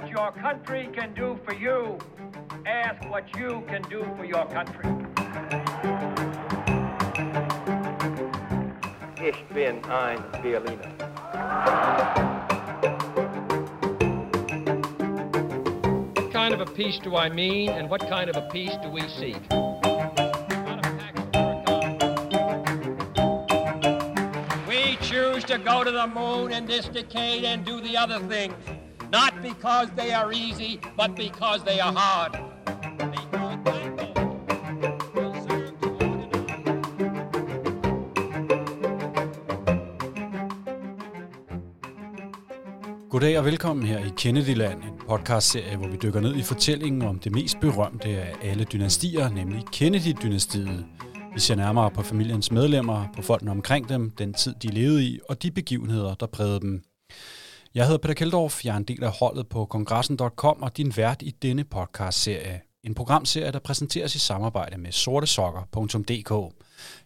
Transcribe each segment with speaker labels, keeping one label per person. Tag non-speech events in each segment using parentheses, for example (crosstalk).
Speaker 1: what your country can do for you. Ask what you can do for your country. Ich bin ein Berliner.
Speaker 2: What kind of a peace do I mean, and what kind of a peace do we seek? We choose to go to the moon in this decade and do the other things, not because they are easy, but because they are hard. That
Speaker 3: Goddag og velkommen her i Kennedyland, en podcastserie, hvor vi dykker ned i fortællingen om det mest berømte af alle dynastier, nemlig Kennedy-dynastiet. Vi ser nærmere på familiens medlemmer, på folkene omkring dem, den tid de levede i, og de begivenheder, der prægede dem. Jeg hedder Peter Keldorf, jeg er en del af holdet på kongressen.com og din vært i denne podcastserie. En programserie, der præsenteres i samarbejde med sortesokker.dk.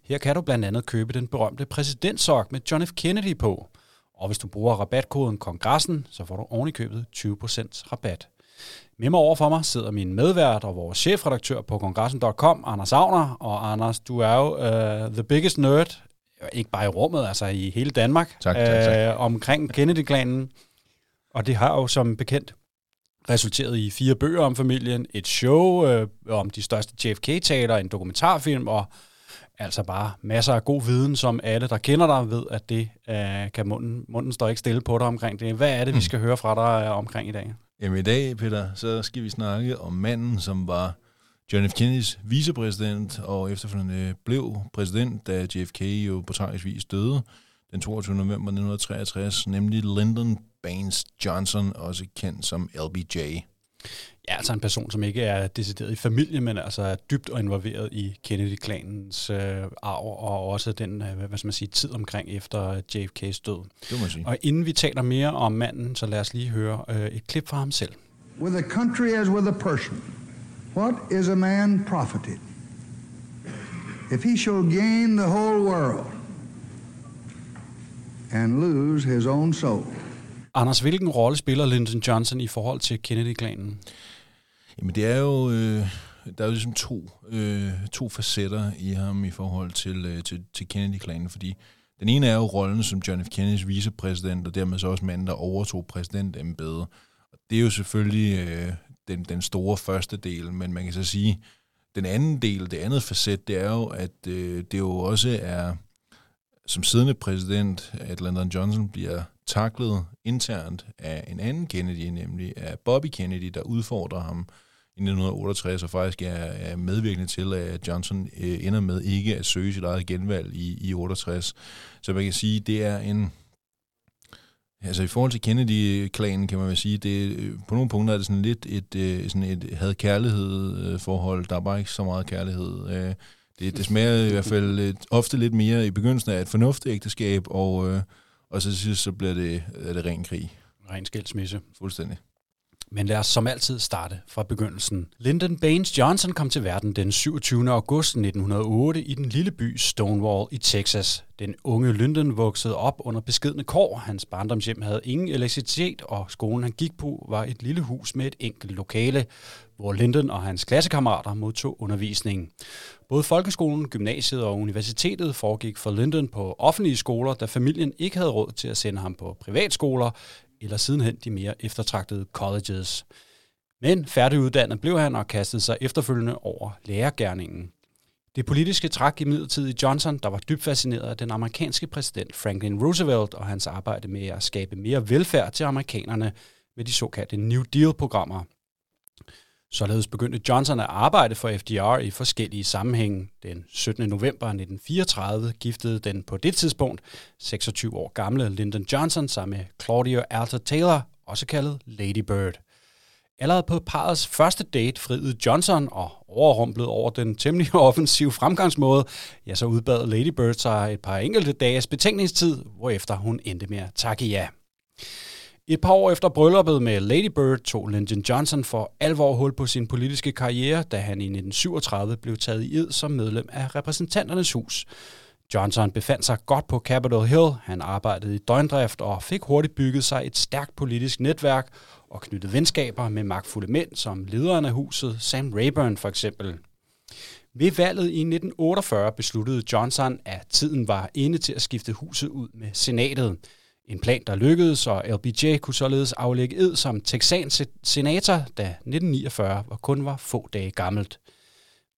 Speaker 3: Her kan du blandt andet købe den berømte præsidentsok med John F. Kennedy på. Og hvis du bruger rabatkoden kongressen, så får du ovenikøbet købet 20% rabat. Med mig over for mig sidder min medvært og vores chefredaktør på kongressen.com, Anders Agner. Og Anders, du er jo uh, the biggest nerd, ikke bare i rummet, altså i hele Danmark,
Speaker 4: Tak, tak, tak.
Speaker 3: Øh, omkring Kennedy-klanen. Og det har jo som bekendt resulteret i fire bøger om familien, et show øh, om de største JFK-taler, en dokumentarfilm og altså bare masser af god viden, som alle, der kender dig, ved, at det øh, kan munden, munden står ikke stille på dig omkring det. Hvad er det, vi skal høre fra dig øh, omkring i dag?
Speaker 4: Jamen i dag, Peter, så skal vi snakke om manden, som var John F. Kennedys vicepræsident, og efterfølgende blev præsident, da JFK jo på tragisk vis døde den 22. november 1963, nemlig Lyndon Baines Johnson, også kendt som LBJ.
Speaker 3: Ja, altså en person, som ikke er decideret i familie, men altså er dybt involveret i Kennedy-klanens øh, arv, og også den, øh, hvad skal man sige, tid omkring efter JFK's død.
Speaker 4: Det må man sige.
Speaker 3: Og inden vi taler mere om manden, så lad os lige høre øh, et klip fra ham selv.
Speaker 5: With a country as with a person, what is a man profited? If he shall gain the whole world and lose his own soul.
Speaker 3: Anders, hvilken rolle spiller Lyndon Johnson i forhold til Kennedy-klanen?
Speaker 4: Jamen det er jo, øh, der er jo ligesom to, øh, to facetter i ham i forhold til, øh, til, til Kennedy-klanen, fordi den ene er jo rollen som John F. Kennedys vicepræsident, og dermed så også manden, der overtog præsidentembedet. Og det er jo selvfølgelig øh, den, den store første del, men man kan så sige, den anden del, det andet facet, det er jo, at øh, det jo også er, som siddende præsident, at Lyndon Johnson bliver taklet internt af en anden Kennedy, nemlig af Bobby Kennedy, der udfordrer ham i 1968, og faktisk er, er medvirkende til, at Johnson øh, ender med ikke at søge sit eget genvalg i, i 68. Så man kan sige, det er en... Altså i forhold til Kennedy-klanen kan man vel sige, det, øh, på nogle punkter er det sådan lidt et, øh, sådan et had-kærlighed-forhold. Der er bare ikke så meget kærlighed. Øh, det, det smager i hvert fald øh, ofte lidt mere i begyndelsen af et fornuftsægteskab, og, øh, og så til sidst så bliver det, er det ren krig.
Speaker 3: Ren skilsmisse.
Speaker 4: Fuldstændig.
Speaker 3: Men lad os som altid starte fra begyndelsen. Lyndon Baines Johnson kom til verden den 27. august 1908 i den lille by Stonewall i Texas. Den unge Lyndon voksede op under beskedne kår. Hans barndomshjem havde ingen elektricitet, og skolen han gik på var et lille hus med et enkelt lokale, hvor Lyndon og hans klassekammerater modtog undervisning. Både folkeskolen, gymnasiet og universitetet foregik for Lyndon på offentlige skoler, da familien ikke havde råd til at sende ham på privatskoler, eller sidenhen de mere eftertragtede colleges. Men færdiguddannet blev han og kastede sig efterfølgende over lærergærningen. Det politiske træk i midlertid Johnson, der var dybt fascineret af den amerikanske præsident Franklin Roosevelt og hans arbejde med at skabe mere velfærd til amerikanerne med de såkaldte New Deal-programmer. Således begyndte Johnson at arbejde for FDR i forskellige sammenhænge. Den 17. november 1934 giftede den på det tidspunkt 26 år gamle Lyndon Johnson sammen med Claudia Alta Taylor, også kaldet Lady Bird. Allerede på parrets første date friede Johnson og overrumplet over den temmelig (laughs) offensive fremgangsmåde, ja, så udbad Lady Bird sig et par enkelte dages betænkningstid, hvorefter hun endte med at takke ja. Et par år efter brylluppet med Lady Bird tog Lyndon Johnson for alvor hul på sin politiske karriere, da han i 1937 blev taget i ed som medlem af repræsentanternes hus. Johnson befandt sig godt på Capitol Hill, han arbejdede i døgndrift og fik hurtigt bygget sig et stærkt politisk netværk, og knyttet venskaber med magtfulde mænd som lederen af huset, Sam Rayburn for eksempel. Ved valget i 1948 besluttede Johnson, at tiden var inde til at skifte huset ud med senatet. En plan, der lykkedes, og LBJ kunne således aflægge ed som texans senator, da 1949 og kun var få dage gammelt.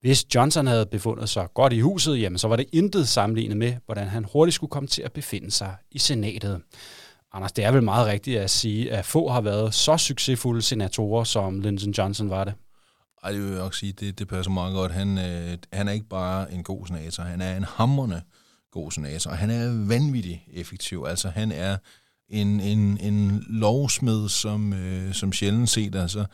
Speaker 3: Hvis Johnson havde befundet sig godt i huset, jamen så var det intet sammenlignet med, hvordan han hurtigt skulle komme til at befinde sig i senatet. Anders, det er vel meget rigtigt at sige, at få har været så succesfulde senatorer, som Lyndon Johnson var det.
Speaker 4: Ej, det vil jeg også sige, det, det passer meget godt. Han, øh, han er ikke bare en god senator, han er en hammerne god senator, og han er vanvittigt effektiv. Altså, han er en, en, en lovsmed, som, øh, som sjældent set. Altså,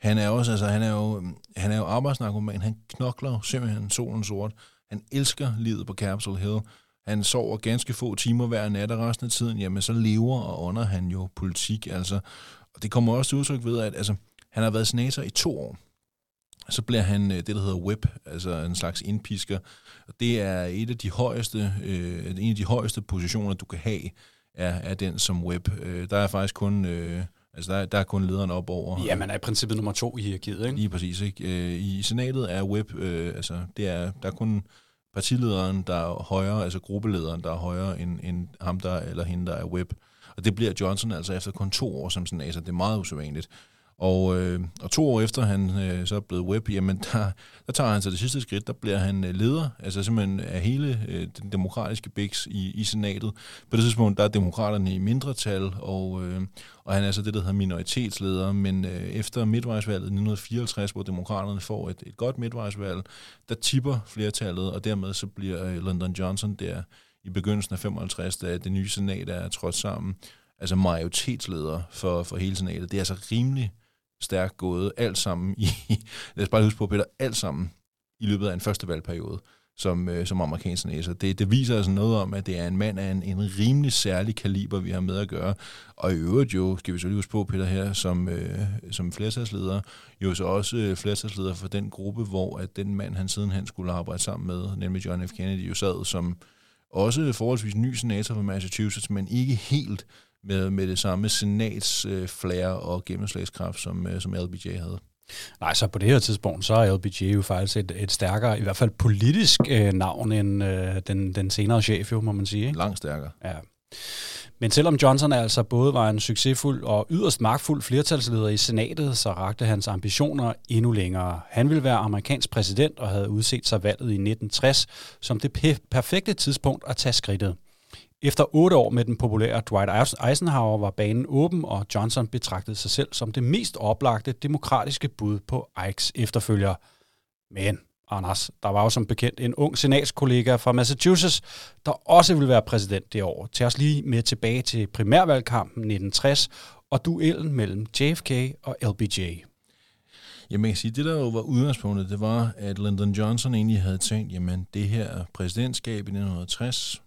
Speaker 4: han er også, altså, han er jo, han er jo arbejdsnarkoman. Han knokler simpelthen solen sort. Han elsker livet på Capitol Hill. Han sover ganske få timer hver nat, og resten af tiden, jamen, så lever og under han jo politik. Altså, og det kommer også til udtryk ved, at altså, han har været senator i to år. Så bliver han øh, det, der hedder whip, altså en slags indpisker. Det er et af de højeste, øh, en af de højeste positioner, du kan have, er, er den som whip. Øh, der er faktisk kun... Øh, Altså, der, der er kun lederen op over.
Speaker 3: Ja, man er i princippet nummer to i hierarkiet, ikke?
Speaker 4: Lige præcis, ikke? Øh, I senatet er whip, øh, altså, det er, der er kun partilederen, der er højere, altså gruppelederen, der er højere end, end ham, der eller hende, der er whip. Og det bliver Johnson altså efter kun to år som senator. Det er meget usædvanligt. Og, øh, og to år efter han øh, så er blevet web, jamen der, der tager han så det sidste skridt, der bliver han øh, leder, altså simpelthen af hele øh, den demokratiske biks i, i senatet. På det tidspunkt, der er demokraterne i mindretal, og, øh, og han er så det, der hedder minoritetsleder, men øh, efter midtvejsvalget i 1954, hvor demokraterne får et, et godt midtvejsvalg, der tipper flertallet, og dermed så bliver øh, Lyndon Johnson der i begyndelsen af 55, da det nye senat er trådt sammen, altså majoritetsleder for, for hele senatet. Det er altså rimelig stærkt gået, alt sammen i, (laughs) lad os bare huske på, Peter, alt sammen i løbet af en første valgperiode som, øh, som amerikansk næser. Det, det viser altså noget om, at det er en mand af en, en rimelig særlig kaliber, vi har med at gøre. Og i øvrigt jo, skal vi så lige huske på, Peter her, som, øh, som flertalsleder, jo så også øh, flertalsleder for den gruppe, hvor at den mand, han sidenhen skulle arbejde sammen med, nemlig John F. Kennedy, jo sad som også forholdsvis ny senator for Massachusetts, men ikke helt med, med det samme senats øh, flere og gennemslagskraft, som, øh, som LBJ havde.
Speaker 3: Nej, så på det her tidspunkt, så er LBJ jo faktisk et, et stærkere, i hvert fald politisk øh, navn end øh, den, den senere chef, jo, må man sige. Ikke?
Speaker 4: Langt stærkere.
Speaker 3: Ja. Men selvom Johnson altså både var en succesfuld og yderst magtfuld flertalsleder i senatet, så rakte hans ambitioner endnu længere. Han ville være amerikansk præsident og havde udset sig valget i 1960 som det perfekte tidspunkt at tage skridtet. Efter otte år med den populære Dwight Eisenhower var banen åben, og Johnson betragtede sig selv som det mest oplagte demokratiske bud på Ikes efterfølger. Men, Anders, der var jo som bekendt en ung senatskollega fra Massachusetts, der også ville være præsident det år. Tag os lige med tilbage til primærvalgkampen 1960 og duellen mellem JFK og LBJ.
Speaker 4: Jamen, jeg kan sige, det der jo var udgangspunktet, det var, at Lyndon Johnson egentlig havde tænkt, jamen det her præsidentskab i 1960,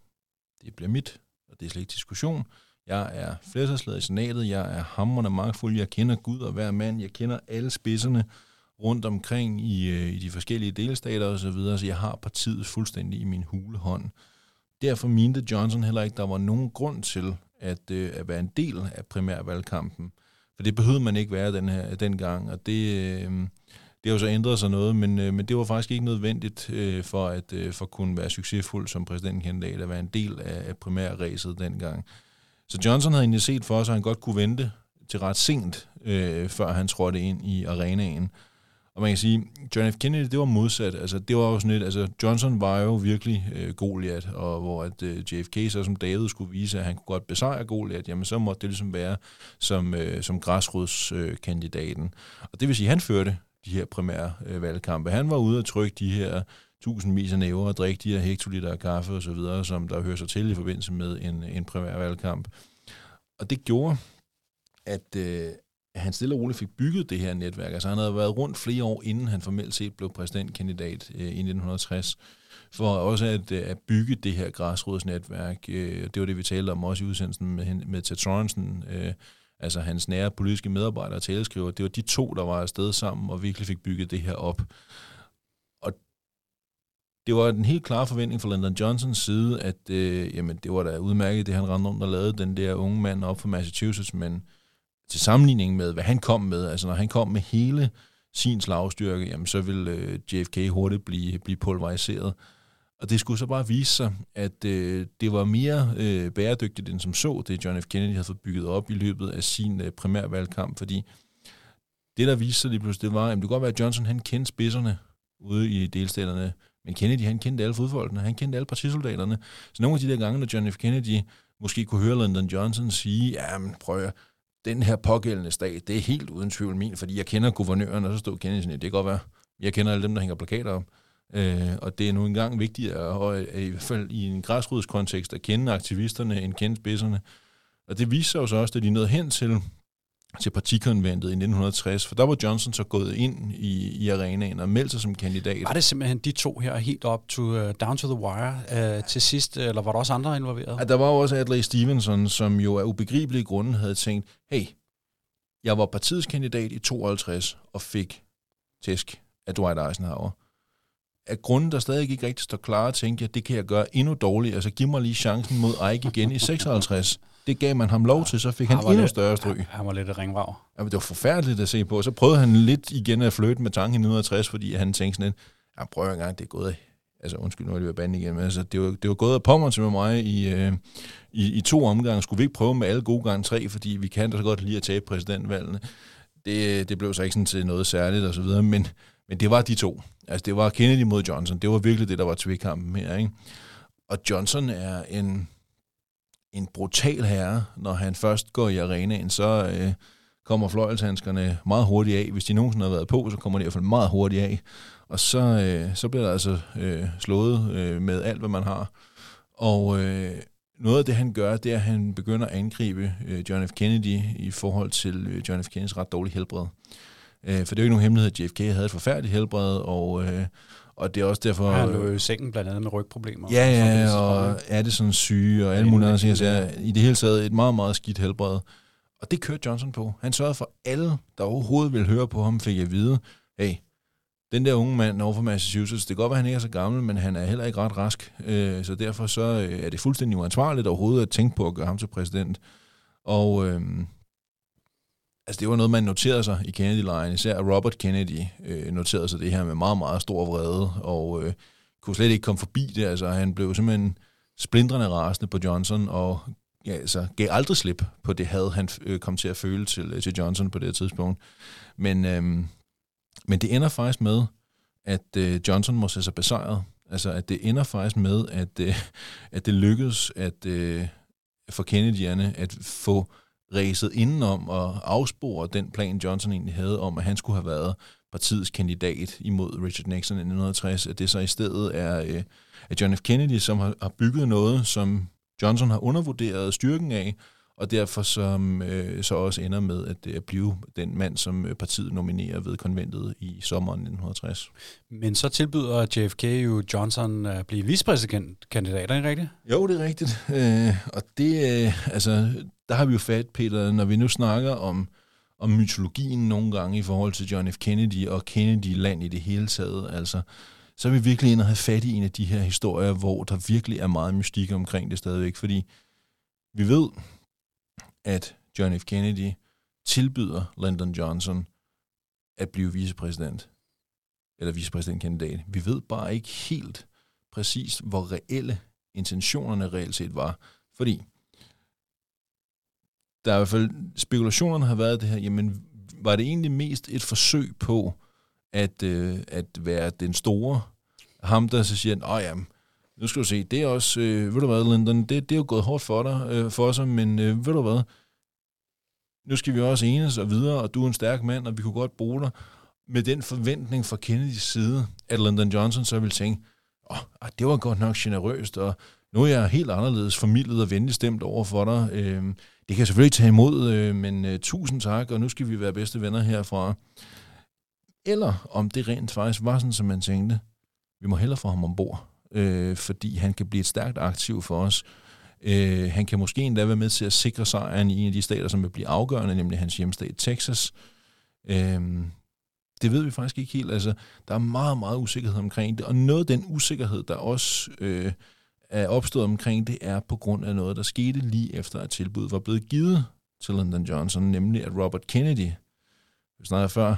Speaker 4: det bliver mit, og det er slet ikke diskussion. Jeg er flertalsleder i senatet, jeg er hammerne magtfuld, jeg kender Gud og hver mand, jeg kender alle spidserne rundt omkring i, øh, i de forskellige delstater osv., så, videre, så jeg har partiet fuldstændig i min hulehånd. Derfor mente Johnson heller ikke, der var nogen grund til at, øh, at være en del af primærvalgkampen. For det behøvede man ikke være den her, dengang, og det, øh, det har jo så ændret sig noget, men, øh, men det var faktisk ikke nødvendigt øh, for at øh, for at kunne være succesfuld som præsidentkandidat, at være en del af, af primærræset dengang. Så Johnson havde egentlig set for sig, at han godt kunne vente til ret sent, øh, før han trådte ind i arenaen. Og man kan sige, John F. Kennedy, det var modsat. Altså, det var jo sådan lidt, altså, Johnson var jo virkelig øh, Goliath, og hvor at øh, JFK så som David skulle vise, at han kunne godt besejre Goliath, jamen så måtte det ligesom være som, øh, som græsrodskandidaten. Øh, og det vil sige, at han førte de her primære øh, valgkampe. Han var ude at trykke de her tusindvis af næver og drikke de her hektoliter af kaffe osv., som der hører sig til i forbindelse med en, en primær valgkamp. Og det gjorde, at øh, han stille og roligt fik bygget det her netværk. Altså han havde været rundt flere år, inden han formelt set blev præsidentkandidat øh, i 1960, for også at, øh, at bygge det her græsrodsnetværk. Øh, det var det, vi talte om også i udsendelsen med, med Ted Sorensen, øh, altså hans nære politiske medarbejdere og taleskriver, det var de to, der var afsted sammen og virkelig fik bygget det her op. Og det var en helt klar forventning fra Lyndon Johnsons side, at øh, jamen, det var da udmærket, det han rendte rundt og lavede den der unge mand op fra Massachusetts, men til sammenligning med, hvad han kom med, altså når han kom med hele sin slagstyrke, jamen så vil øh, JFK hurtigt blive, blive pulveriseret. Og det skulle så bare vise sig, at øh, det var mere øh, bæredygtigt end som så, det John F. Kennedy havde fået bygget op i løbet af sin øh, primærvalgkamp, fordi det, der viste sig lige pludselig, det var, at det kunne godt være, at Johnson han kendte spidserne ude i delstaterne, men Kennedy han kendte alle fodfolkene, han kendte alle partisoldaterne. Så nogle af de der gange, når John F. Kennedy måske kunne høre Lyndon Johnson sige, ja, men prøv at den her pågældende stat, det er helt uden tvivl min, fordi jeg kender guvernøren, og så stod Kennedy sådan, det kan godt være, jeg kender alle dem, der hænger plakater op. Øh, og det er nu engang vigtigt, at, at, i hvert fald i en græsrodskontekst, at kende aktivisterne end kende spidserne. Og det viser sig jo så også, at de nåede hen til, til partikonventet i 1960, for der var Johnson så gået ind i, i arenaen og meldt sig som kandidat.
Speaker 3: Var det simpelthen de to her helt op to, uh, down to the wire uh, til sidst, eller var der også andre involveret?
Speaker 4: Ja, der var også Adlai Stevenson, som jo af ubegribelige grunde havde tænkt, hey, jeg var partiets kandidat i 52 og fik tæsk af Dwight Eisenhower af grunden, der stadig ikke rigtig står klar, tænkte jeg, det kan jeg gøre endnu dårligere, altså giv mig lige chancen mod Ike igen i 56. Det gav man ham lov til, så fik han, han endnu lidt, større stryg. Han,
Speaker 3: han var lidt et ringvav.
Speaker 4: Ja, det var forfærdeligt at se på. Så prøvede han lidt igen at flytte med tanken i 1960, fordi han tænkte sådan lidt, ja, prøv en gang, det er gået altså undskyld, nu er det ved bande igen, men altså, det, var, det var gået af pommer til med mig i, øh, i, i to omgange. Skulle vi ikke prøve med alle gode gange tre, fordi vi kan da så godt lide at tabe præsidentvalgene. Det, det blev så ikke sådan til noget særligt og så videre, men, men det var de to. Altså, det var Kennedy mod Johnson. Det var virkelig det, der var tvikkampen her, ikke? Og Johnson er en, en brutal herre. Når han først går i arenaen, så øh, kommer fløjelshandskerne meget hurtigt af. Hvis de nogensinde har været på, så kommer de i hvert fald meget hurtigt af. Og så, øh, så bliver der altså øh, slået øh, med alt, hvad man har. Og øh, noget af det, han gør, det er, at han begynder at angribe øh, John F. Kennedy i forhold til øh, John F. Kennedys ret dårlige helbred. Øh, for det er jo ikke nogen hemmelighed, at JFK havde et forfærdeligt helbred, og, øh, og det er også derfor...
Speaker 3: Han lå i sengen blandt andet med rygproblemer.
Speaker 4: Ja, ja, og er det sådan syge, og alle mulige andre ting. I det hele taget et meget, meget skidt helbred. Og det kørte Johnson på. Han sørgede for alle, der overhovedet ville høre på ham, fik at vide, hey, den der unge mand over for Massachusetts, det kan godt være, at han ikke er så gammel, men han er heller ikke ret rask. Øh, så derfor så øh, er det fuldstændig uansvarligt overhovedet at tænke på at gøre ham til præsident. Og øh, altså det var noget, man noterede sig i Kennedy-lejen. Især Robert Kennedy øh, noterede sig det her med meget, meget stor vrede, og øh, kunne slet ikke komme forbi det. Altså han blev simpelthen splindrende rasende på Johnson, og ja, altså, gav aldrig slip på det had, han øh, kom til at føle til, øh, til Johnson på det tidspunkt. Men, øh, men det ender faktisk med, at øh, Johnson må se sig besejret. Altså, at det ender faktisk med, at, øh, at det lykkedes at, øh, for Kennedy'erne at få ræset indenom og afspore den plan, Johnson egentlig havde om, at han skulle have været partiets kandidat imod Richard Nixon i 1960, at det så i stedet er øh, at John F. Kennedy, som har, har bygget noget, som Johnson har undervurderet styrken af, og derfor som øh, så også ender med at, at blive den mand, som øh, partiet nominerer ved konventet i sommeren 1960.
Speaker 3: Men så tilbyder JFK jo Johnson at blive vicepræsidentkandidat, er det rigtigt?
Speaker 4: Jo, det er rigtigt. Øh, og det, øh, altså, der har vi jo fat, Peter, når vi nu snakker om, om mytologien nogle gange i forhold til John F. Kennedy og Kennedy-land i det hele taget, altså, så er vi virkelig inde og have fat i en af de her historier, hvor der virkelig er meget mystik omkring det stadigvæk, fordi vi ved, at John F. Kennedy tilbyder Lyndon Johnson at blive vicepræsident, eller vicepræsidentkandidat. Vi ved bare ikke helt præcis, hvor reelle intentionerne reelt set var, fordi der er i hvert fald, spekulationerne har været det her, jamen var det egentlig mest et forsøg på at, øh, at være den store, ham der så siger, åh jamen, nu skal du se, det er også, øh, ved du hvad, Lyndon, det, det er jo gået hårdt for dig, øh, for sig, men øh, ved du hvad, nu skal vi også enes og videre, og du er en stærk mand, og vi kunne godt bruge dig, med den forventning fra Kennedys side, at Lyndon Johnson så ville tænke, åh, oh, det var godt nok generøst, og nu er jeg helt anderledes formidlet og venligt stemt over for dig. Øh, det kan jeg selvfølgelig ikke tage imod, øh, men øh, tusind tak, og nu skal vi være bedste venner herfra. Eller om det rent faktisk var sådan, som man tænkte, vi må hellere få ham ombord, øh, fordi han kan blive et stærkt aktiv for os. Øh, han kan måske endda være med til at sikre sejren i en af de stater, som vil blive afgørende, nemlig hans hjemstat Texas. Øh, det ved vi faktisk ikke helt. Altså, der er meget, meget usikkerhed omkring det, og noget af den usikkerhed, der også øh, er opstået omkring det, er på grund af noget, der skete lige efter, at tilbuddet var blevet givet til Lyndon Johnson, nemlig at Robert Kennedy, vi snakkede før,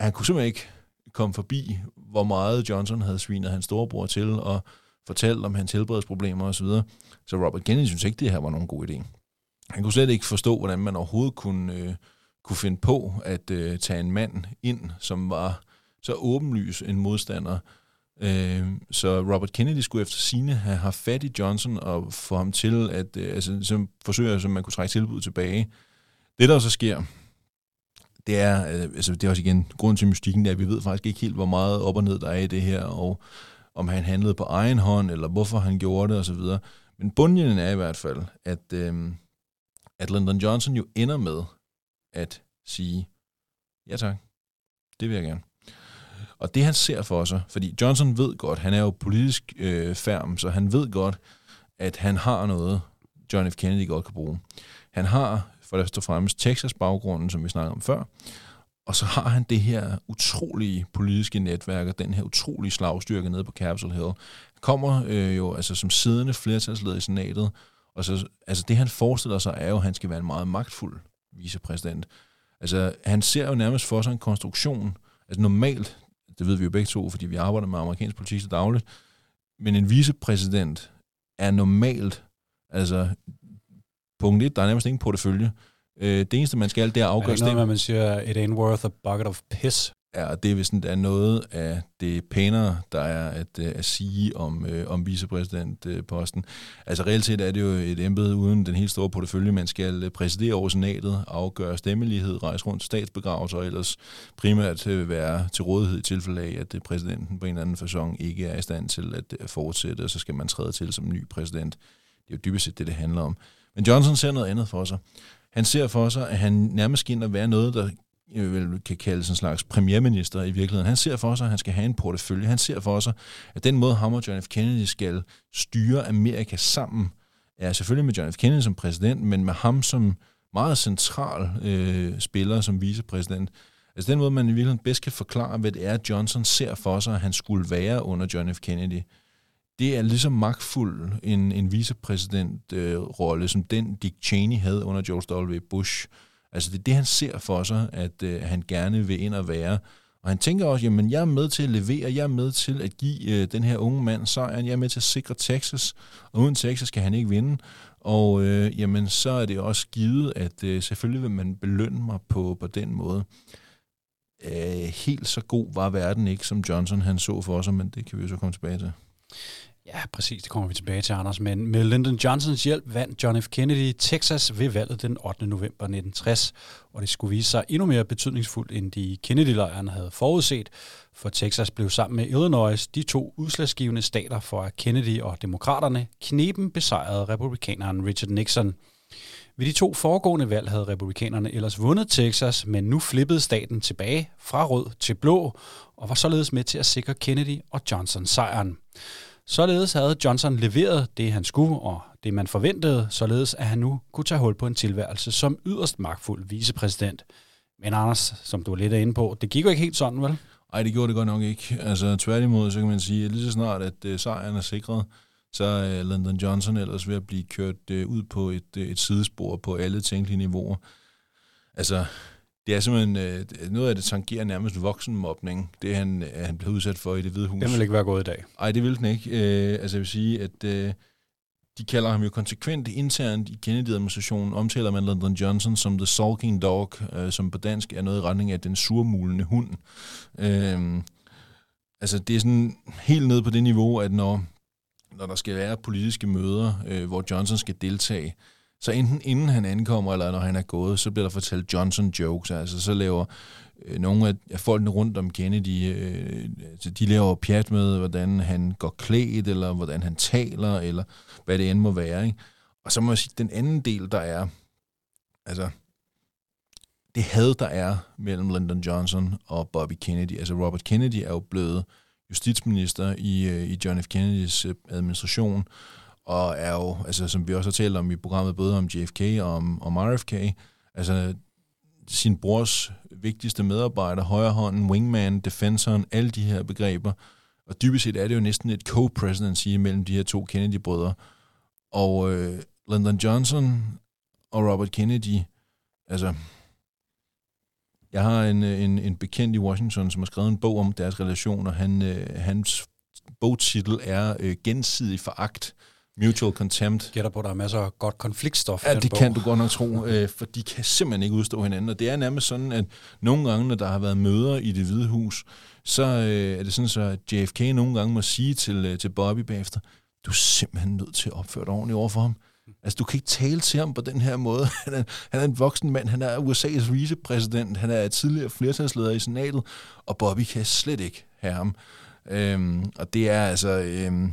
Speaker 4: han kunne simpelthen ikke komme forbi, hvor meget Johnson havde svinet hans storebror til, og fortalt om hans helbredsproblemer osv. Så, så Robert Kennedy synes ikke, det her var nogen god idé. Han kunne slet ikke forstå, hvordan man overhovedet kunne, øh, kunne finde på at øh, tage en mand ind, som var så åbenlys en modstander. Øh, så Robert Kennedy skulle efter sine have haft fat i Johnson og få ham til at øh, altså, som forsøge, så man kunne trække tilbuddet tilbage. Det, der så sker, det er, øh, altså, det er også igen grund til mystikken, det er, at vi ved faktisk ikke helt, hvor meget op og ned der er i det her, og om han handlede på egen hånd, eller hvorfor han gjorde det, osv. Men bundlinjen er i hvert fald, at, øh, at Lyndon Johnson jo ender med at sige, ja tak, det vil jeg gerne. Og det han ser for sig, fordi Johnson ved godt, han er jo politisk øh, færm, så han ved godt, at han har noget, John F. Kennedy godt kan bruge. Han har for og fremmest Texas-baggrunden, som vi snakkede om før, og så har han det her utrolige politiske netværk og den her utrolige slagstyrke nede på Capitol Hill. Han kommer øh, jo altså som siddende flertalsleder i senatet, og så, altså det han forestiller sig er jo, at han skal være en meget magtfuld vicepræsident. Altså han ser jo nærmest for sig en konstruktion, altså normalt, det ved vi jo begge to, fordi vi arbejder med amerikansk politik så dagligt, men en vicepræsident er normalt, altså punkt 1, der er nærmest ingen portefølje. Øh, det eneste, man skal, det er afgøre...
Speaker 3: Er det noget, man siger, it ain't worth a bucket of piss?
Speaker 4: Ja, det er hvis er noget af det pænere, der er at, øh, at sige om, øh, om vicepræsidentposten. Øh, altså reelt set er det jo et embede uden den helt store portefølje. Man skal øh, præsidere over senatet, afgøre stemmelighed, rejse rundt statsbegravelser og ellers primært være til rådighed i tilfælde af, at præsidenten på en eller anden fasong ikke er i stand til at fortsætte, og så skal man træde til som ny præsident. Det er jo dybest set det, det handler om. Men Johnson ser noget andet for sig. Han ser for sig, at han nærmest skal ind og være noget, der Øh, vel kan kaldes en slags premierminister i virkeligheden. Han ser for sig, at han skal have en portefølje. Han ser for sig, at den måde, ham og John F. Kennedy skal styre Amerika sammen, er selvfølgelig med John F. Kennedy som præsident, men med ham som meget central øh, spiller som vicepræsident. Altså den måde, man i virkeligheden bedst kan forklare, hvad det er, Johnson ser for sig, at han skulle være under John F. Kennedy det er ligesom magtfuld en, en vicepræsident-rolle, øh, som den Dick Cheney havde under George W. Bush. Altså det er det, han ser for sig, at øh, han gerne vil ind og være. Og han tænker også, jamen jeg er med til at levere, jeg er med til at give øh, den her unge mand sejren, jeg er med til at sikre Texas, og uden Texas kan han ikke vinde. Og øh, jamen så er det også givet, at øh, selvfølgelig vil man belønne mig på, på den måde. Øh, helt så god var verden ikke, som Johnson han så for sig, men det kan vi jo så komme tilbage til.
Speaker 3: Ja, præcis. Det kommer vi tilbage til, Anders. Men med Lyndon Johnsons hjælp vandt John F. Kennedy Texas ved valget den 8. november 1960, og det skulle vise sig endnu mere betydningsfuldt, end de Kennedy-lejrene havde forudset, for Texas blev sammen med Illinois de to udslagsgivende stater for at Kennedy og demokraterne knepen besejrede republikaneren Richard Nixon. Ved de to foregående valg havde republikanerne ellers vundet Texas, men nu flippede staten tilbage fra rød til blå, og var således med til at sikre Kennedy og Johnson sejren. Således havde Johnson leveret det, han skulle, og det, man forventede, således at han nu kunne tage hul på en tilværelse som yderst magtfuld vicepræsident. Men Anders, som du er lidt inde på, det gik jo ikke helt sådan, vel?
Speaker 4: Nej, det gjorde det godt nok ikke. Altså tværtimod, så kan man sige, at lige så snart, at uh, sejren er sikret, så er uh, Lyndon Johnson ellers ved at blive kørt uh, ud på et, uh, et sidespor på alle tænkelige niveauer. Altså, det er simpelthen, øh, noget af det tangerer nærmest voksenmobning, det han, øh, han blev udsat for i det hvide hus.
Speaker 3: Den vil ikke være gået i dag.
Speaker 4: Nej, det vil den ikke. Øh, altså jeg vil sige, at øh, de kalder ham jo konsekvent internt i Kennedy-administrationen, omtaler man Lyndon Johnson som the sulking dog, øh, som på dansk er noget i retning af den surmulende hund. Øh, altså det er sådan helt ned på det niveau, at når, når der skal være politiske møder, øh, hvor Johnson skal deltage, så enten inden han ankommer, eller når han er gået, så bliver der fortalt Johnson jokes. Altså så laver øh, nogle af folkene rundt om Kennedy, øh, altså, de laver pjat med, hvordan han går klædt, eller hvordan han taler, eller hvad det end må være. Ikke? Og så må jeg sige, den anden del, der er, altså, det had, der er mellem Lyndon Johnson og Bobby Kennedy. Altså Robert Kennedy er jo blevet justitsminister i, øh, i John F. Kennedys øh, administration, og er jo, altså, som vi også har talt om i programmet, både om JFK og om, om RFK, altså sin brors vigtigste medarbejder, højrehånden, wingman, defensoren, alle de her begreber. Og dybest set er det jo næsten et co-presidency mellem de her to Kennedy-brødre. Og øh, Lyndon Johnson og Robert Kennedy, altså, jeg har en, en, en bekendt i Washington, som har skrevet en bog om deres relation, og han, øh, hans bogtitel er øh, Gensidig foragt, Mutual Contempt.
Speaker 3: Gætter på, at der er masser af godt konfliktstof
Speaker 4: Ja, det bog. kan du godt nok tro, øh, for de kan simpelthen ikke udstå hinanden. Og det er nærmest sådan, at nogle gange, når der har været møder i det hvide hus, så øh, er det sådan, så at JFK nogle gange må sige til, øh, til Bobby bagefter, du er simpelthen nødt til at opføre dig ordentligt over for ham. Altså, du kan ikke tale til ham på den her måde. (laughs) Han er, han er en voksen mand, han er USA's vicepræsident, han er tidligere flertalsleder i senatet, og Bobby kan slet ikke have ham. Øhm, og det er altså... Øhm,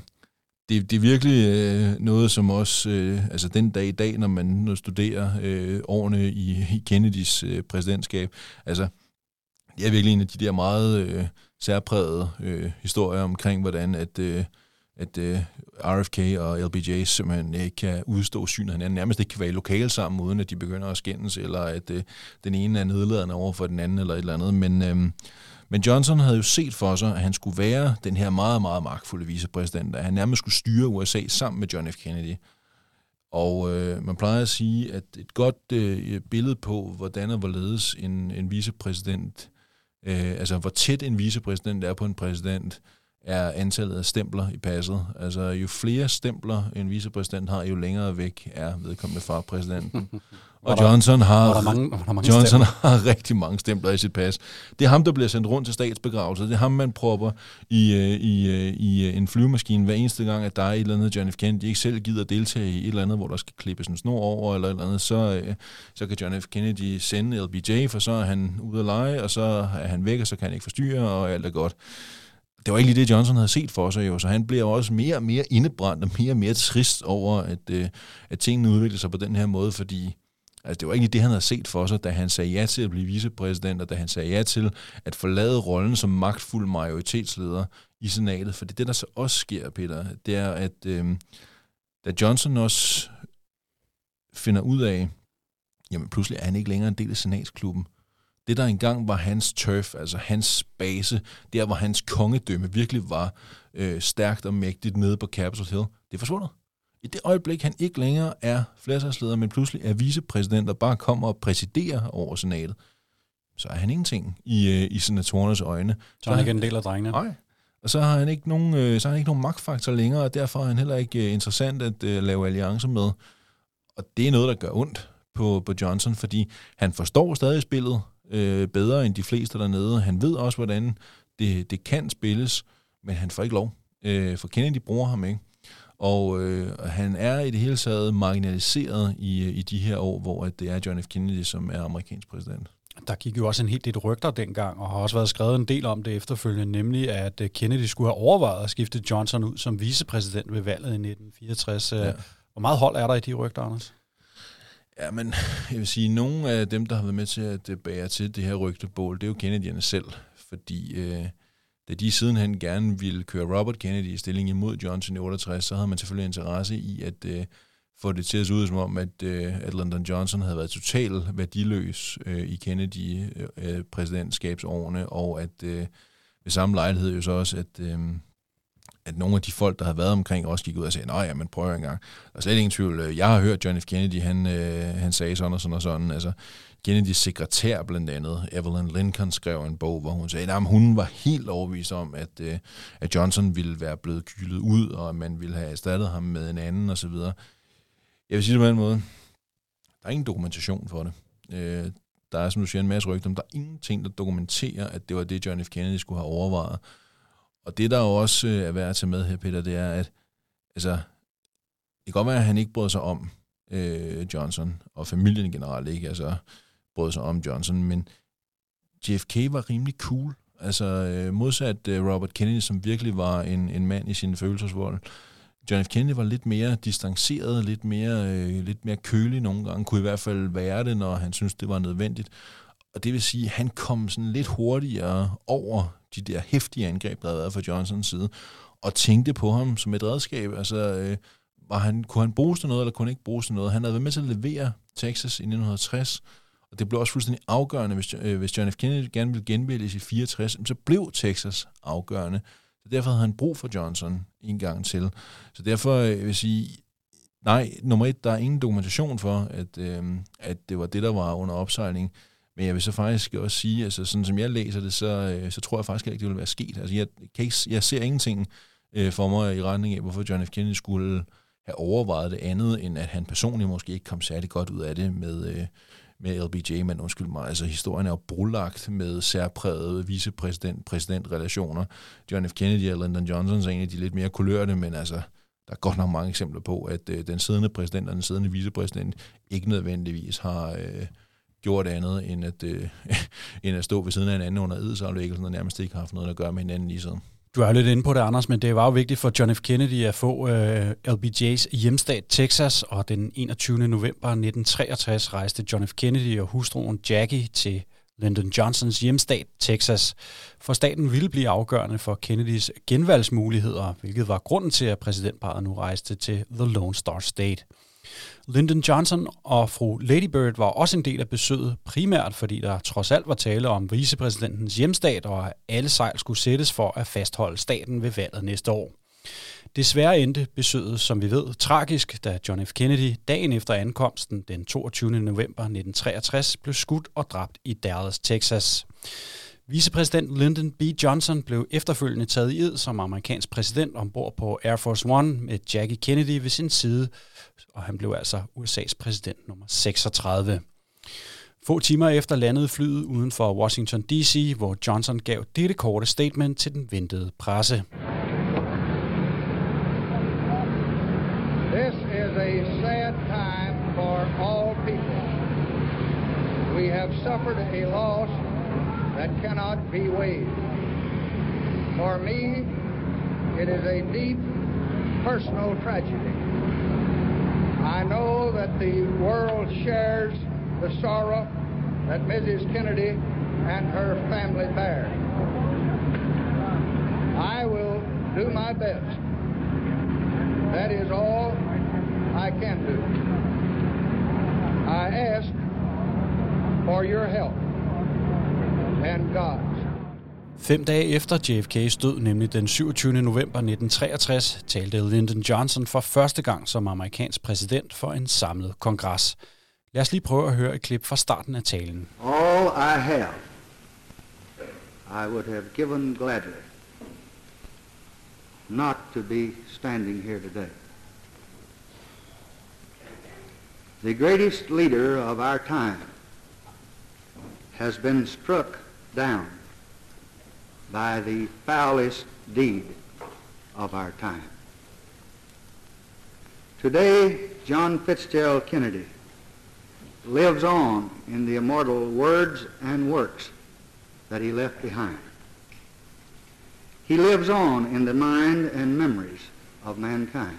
Speaker 4: det, det er virkelig øh, noget, som også, øh, altså den dag i dag, når man når studerer øh, årene i, i Kennedys øh, præsidentskab, altså det er virkelig en af de der meget øh, særprægede øh, historier omkring, hvordan at, øh, at øh, RFK og LBJ simpelthen ikke kan udstå synet af hinanden, nærmest ikke kan være i lokale sammen, uden at de begynder at skændes, eller at øh, den ene er nedladende over for den anden, eller et eller andet. Men, øh, men Johnson havde jo set for sig, at han skulle være den her meget, meget magtfulde vicepræsident, at han nærmest skulle styre USA sammen med John F. Kennedy. Og øh, man plejer at sige, at et godt øh, billede på, hvordan og hvorledes en, en vicepræsident, øh, altså hvor tæt en vicepræsident er på en præsident, er antallet af stempler i passet. Altså jo flere stempler en vicepræsident har, jo længere væk er vedkommende fra præsidenten. (laughs) Og Johnson har,
Speaker 3: der mange, der mange
Speaker 4: Johnson (laughs) har rigtig mange stempler i sit pas. Det er ham, der bliver sendt rundt til statsbegravelse. Det er ham, man propper i, øh, i, øh, i øh, en flyvemaskine hver eneste gang, at der er et eller andet, John F. Kennedy ikke selv gider at deltage i et eller andet, hvor der skal klippes en snor over eller et eller andet, så, så kan John F. Kennedy sende LBJ, for så er han ude at lege, og så er han væk, og så kan han ikke forstyrre, og alt er godt det var ikke lige det, Johnson havde set for sig jo, så han bliver også mere og mere indebrændt og mere og mere trist over, at, øh, at tingene udvikler sig på den her måde, fordi altså, det var ikke det, han havde set for sig, da han sagde ja til at blive vicepræsident, og da han sagde ja til at forlade rollen som magtfuld majoritetsleder i senatet. For det, det der så også sker, Peter, det er, at øh, da Johnson også finder ud af, jamen pludselig er han ikke længere en del af senatsklubben, det, der engang var hans turf, altså hans base, der hvor hans kongedømme virkelig var øh, stærkt og mægtigt nede på Capitol Hill, det er forsvundet. I det øjeblik, han ikke længere er flertalsleder, men pludselig er vicepræsident og bare kommer og præsiderer over senatet, så er han ingenting i, øh, i senatorernes øjne.
Speaker 3: Så er han ikke en del af drengene.
Speaker 4: Nej. Og så har han ikke nogen, øh, så har han ikke nogen magtfaktor længere, og derfor er han heller ikke øh, interessant at lave alliancer med. Og det er noget, der gør ondt på, på Johnson, fordi han forstår stadig spillet, øh, bedre end de fleste dernede. Han ved også, hvordan det, det kan spilles, men han får ikke lov. Øh, for Kennedy bruger ham ikke. Og øh, han er i det hele taget marginaliseret i, i de her år, hvor det er John F. Kennedy, som er amerikansk præsident.
Speaker 3: Der gik jo også en helt del rygter dengang, og har også været skrevet en del om det efterfølgende, nemlig at øh, Kennedy skulle have overvejet at skifte Johnson ud som vicepræsident ved valget i 1964. Ja. Hvor meget hold er der i de rygter, Anders?
Speaker 4: Ja, men (laughs) jeg vil sige, nogle af dem, der har været med til at bære til det her rygtebål, det er jo Kennedy'erne selv, fordi øh, da de sidenhen gerne ville køre Robert Kennedy i stilling imod Johnson i 68, så havde man selvfølgelig interesse i at øh, få det til at se ud som om, at, øh, at Lyndon Johnson havde været totalt værdiløs øh, i Kennedy-præsidentskabsårene, øh, øh og at øh, ved samme lejlighed jo så også, at øh, at nogle af de folk, der havde været omkring, også gik ud og sagde, nej, men prøv en gang. Der er slet ingen tvivl. Øh, jeg har hørt John F. Kennedy, han, øh, han sagde sådan og sådan og sådan. Altså, Kennedys sekretær blandt andet, Evelyn Lincoln, skrev en bog, hvor hun sagde, at hun var helt overbevist om, at, øh, at Johnson ville være blevet kylet ud, og at man ville have erstattet ham med en anden osv. Jeg vil sige det på en måde. Der er ingen dokumentation for det. Øh, der er, som du siger, en masse rygter, men der er ingenting, der dokumenterer, at det var det, John F. Kennedy skulle have overvejet. Og det, der jo også øh, er værd at tage med her, Peter, det er, at altså, det kan godt være, at han ikke brød sig om øh, Johnson, og familien generelt ikke altså, brød sig om Johnson, men JFK var rimelig cool. Altså øh, modsat øh, Robert Kennedy, som virkelig var en, en mand i sin følelsesvold. John F. Kennedy var lidt mere distanceret, lidt mere, øh, lidt mere kølig nogle gange, kunne i hvert fald være det, når han syntes, det var nødvendigt. Og det vil sige, at han kom sådan lidt hurtigere over de der hæftige angreb, der havde været fra Johnsons side, og tænkte på ham som et redskab. Altså, øh, var han, kunne han bruges til noget, eller kunne han ikke bruges til noget? Han havde været med til at levere Texas i 1960, og det blev også fuldstændig afgørende, hvis, øh, hvis John F. Kennedy gerne ville genvælges i 64, så blev Texas afgørende. Så derfor havde han brug for Johnson en gang til. Så derfor øh, vil jeg sige, nej, nummer et, der er ingen dokumentation for, at, øh, at det var det, der var under opsejling. Men jeg vil så faktisk også sige, altså sådan som jeg læser det, så, øh, så tror jeg faktisk ikke, det vil være sket. Altså jeg, case, jeg ser ingenting øh, for mig i retning af, hvorfor John F. Kennedy skulle have overvejet det andet, end at han personligt måske ikke kom særlig godt ud af det med, øh, med LBJ, men undskyld mig, altså historien er jo brulagt med særpræget vicepræsident-præsident-relationer. John F. Kennedy og Lyndon Johnson er en af de lidt mere kulørte, men altså, der er godt nok mange eksempler på, at øh, den siddende præsident og den siddende vicepræsident ikke nødvendigvis har øh, gjort andet, end at, øh, (laughs) end at stå ved siden af hinanden anden under edsaflæggelsen, og nærmest ikke har haft noget at gøre med hinanden i siden.
Speaker 3: Du er lidt inde på det, Anders, men det var jo vigtigt for John F. Kennedy at få øh, LBJ's hjemstat Texas, og den 21. november 1963 rejste John F. Kennedy og hustruen Jackie til Lyndon Johnsons hjemstat Texas, for staten ville blive afgørende for Kennedys genvalgsmuligheder, hvilket var grunden til, at præsidentparet nu rejste til The Lone Star State. Lyndon Johnson og fru Lady Bird var også en del af besøget, primært fordi der trods alt var tale om vicepræsidentens hjemstat, og at alle sejl skulle sættes for at fastholde staten ved valget næste år. Desværre endte besøget, som vi ved, tragisk, da John F. Kennedy dagen efter ankomsten den 22. november 1963 blev skudt og dræbt i Dallas, Texas. Vicepræsident Lyndon B. Johnson blev efterfølgende taget i ed som amerikansk præsident ombord på Air Force One med Jackie Kennedy ved sin side, og han blev altså USA's præsident nummer 36. Få timer efter landede flyet uden for Washington D.C., hvor Johnson gav dette korte statement til den ventede presse.
Speaker 6: This is a sad time for all people. We have suffered a loss that cannot be weighed. For me, it is a deep personal tragedy. I know that the world shares the sorrow that Mrs. Kennedy and her family bear. I will do my best. That is all I can do. I ask for your help and God's.
Speaker 3: Fem dage efter JFK's død, nemlig den 27. november 1963, talte Lyndon Johnson for første gang som amerikansk præsident for en samlet kongres. Lad os lige prøve at høre et klip fra starten af talen.
Speaker 6: All I have, I would have given gladly not to be standing here today. The greatest leader of our time has been struck down by the foulest deed of our time. Today, John Fitzgerald Kennedy lives on in the immortal words and works that he left behind. He lives on in the mind and memories of mankind.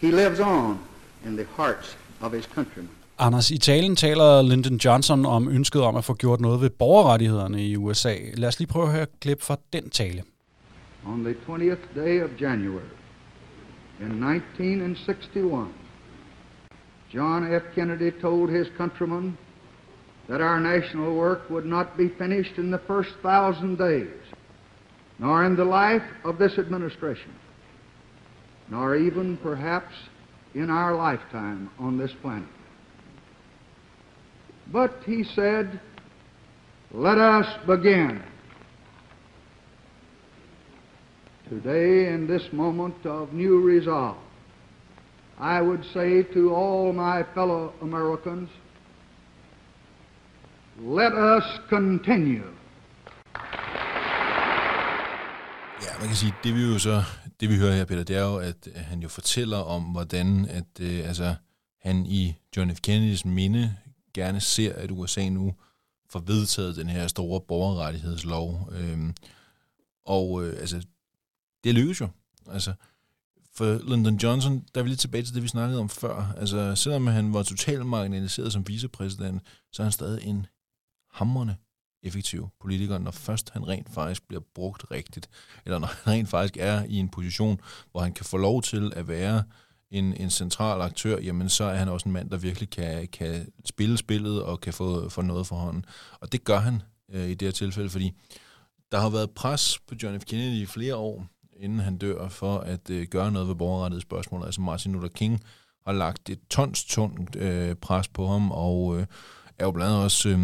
Speaker 6: He lives on in the hearts of his countrymen.
Speaker 3: Anders, i talen taler Lyndon Johnson om ønsket om at få gjort noget ved borgerrettighederne i USA. Lad os lige prøve at høre et klip fra den tale.
Speaker 6: On the 20th day of January in 1961, John F. Kennedy told his countrymen that our national work would not be finished in the first thousand days, nor in the life of this administration, nor even perhaps in our lifetime on this planet. But he said, let us begin. Today, in this moment of new resolve, I would say to all my fellow Americans, let us continue.
Speaker 4: Ja, man kan sige, det vi jo så, det vi hører her, Peter, det er jo, at han jo fortæller om, hvordan at, øh, altså, han i John F. Kennedys minde gerne ser, at USA nu får vedtaget den her store borgerrettighedslov. Øhm, og øh, altså, det lykkes jo. Altså, for Lyndon Johnson, der er vi lidt tilbage til det, vi snakkede om før. Altså, selvom han var totalt marginaliseret som vicepræsident, så er han stadig en hammerne effektiv politiker, når først han rent faktisk bliver brugt rigtigt, eller når han rent faktisk er i en position, hvor han kan få lov til at være en, en central aktør, jamen så er han også en mand, der virkelig kan, kan spille spillet og kan få, få noget for hånden. Og det gør han øh, i det her tilfælde, fordi der har været pres på John F. Kennedy i flere år, inden han dør, for at øh, gøre noget ved borgerrettighedsspørgsmålet. Altså Martin Luther King har lagt et tons tungt øh, pres på ham, og øh, er jo blandt andet også øh,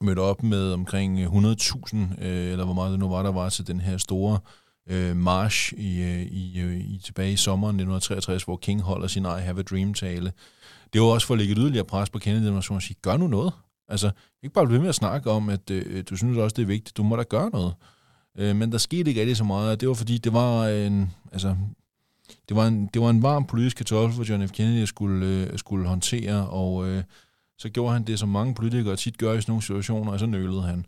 Speaker 4: mødt op med omkring 100.000, øh, eller hvor meget det nu var, der var til den her store øh, Øh, march i, øh, i, øh, i, tilbage i sommeren 1963, hvor King holder sin I Have a Dream-tale. Det var også for at lægge et yderligere pres på Kennedy-administrationen og sige, gør nu noget. Altså, ikke bare blive med at snakke om, at øh, du synes også, det er vigtigt. Du må da gøre noget. Øh, men der skete ikke rigtig så meget, det var fordi, det var en, altså, det var en, det var en varm politisk kartoffel for John F. Kennedy at skulle, øh, skulle håndtere, og øh, så gjorde han det, som mange politikere tit gør i sådan nogle situationer, og så nølede han.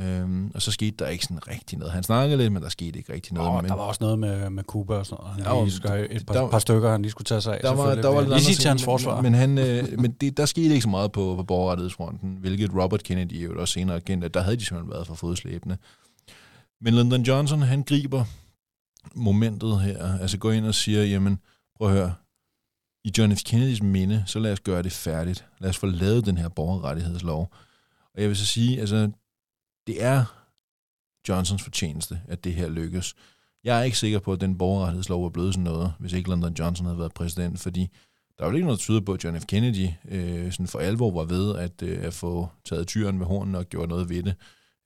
Speaker 4: Øhm, og så skete der ikke sådan rigtig noget. Han snakkede lidt, men der skete ikke rigtig noget.
Speaker 3: Oh,
Speaker 4: men,
Speaker 3: der var også noget med, med Cuba og sådan noget.
Speaker 4: Ja,
Speaker 3: Han lige skulle, et par,
Speaker 4: der-
Speaker 3: par stykker, han lige skulle tage sig af.
Speaker 4: der var, der var lidt andre
Speaker 3: til hans forsvar.
Speaker 4: Men, han, øh, (laughs) men det, der skete ikke så meget på, på borgerrettighedsfronten, hvilket Robert Kennedy jo også senere kendte, at der havde de simpelthen været for fodslæbende. Men Lyndon Johnson, han griber momentet her, altså går ind og siger, jamen, prøv at høre, i John F. Kennedys minde, så lad os gøre det færdigt. Lad os få lavet den her borgerrettighedslov. Og jeg vil så sige, altså, det er Johnsons fortjeneste, at det her lykkes. Jeg er ikke sikker på, at den borgerrettighedslov var blevet sådan noget, hvis ikke Lyndon Johnson havde været præsident, fordi der er jo ikke noget, der tyder på, at John F. Kennedy øh, sådan for alvor var ved at, øh, at få taget tyren ved hornene og gjort noget ved det.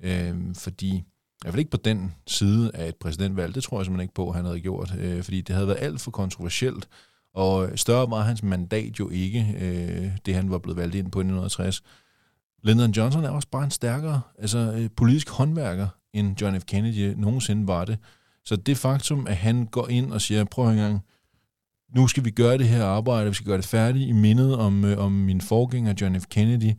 Speaker 4: Øh, fordi, i hvert fald ikke på den side af et præsidentvalg, det tror jeg simpelthen ikke på, at han havde gjort, øh, fordi det havde været alt for kontroversielt, og større var hans mandat jo ikke, øh, det han var blevet valgt ind på i 1960. Lyndon Johnson er også bare en stærkere altså, øh, politisk håndværker, end John F. Kennedy nogensinde var det. Så det faktum, at han går ind og siger, prøv en gang, nu skal vi gøre det her arbejde, vi skal gøre det færdigt i mindet om, øh, om min forgænger John F. Kennedy,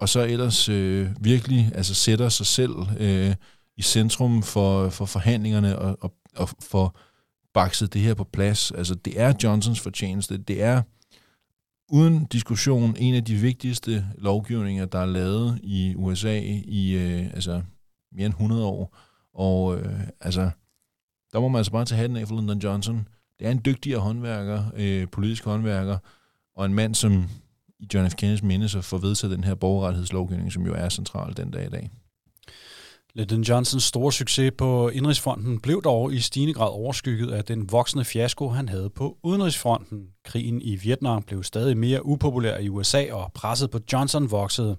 Speaker 4: og så ellers øh, virkelig altså sætter sig selv øh, i centrum for, for forhandlingerne og, og, og for bakset det her på plads. Altså det er Johnsons fortjeneste. Det er uden diskussion en af de vigtigste lovgivninger, der er lavet i USA i øh, altså mere end 100 år. Og øh, altså, der må man altså bare tage hatten af for Lyndon Johnson. Det er en dygtigere håndværker, øh, politisk håndværker, og en mand, som i John F. Kennedys minde så får vedtaget den her borgerrettighedslovgivning, som jo er central den dag i dag.
Speaker 3: Lyndon Johnsons store succes på indrigsfronten blev dog i stigende grad overskygget af den voksende fiasko, han havde på udenrigsfronten. Krigen i Vietnam blev stadig mere upopulær i USA, og presset på Johnson voksede.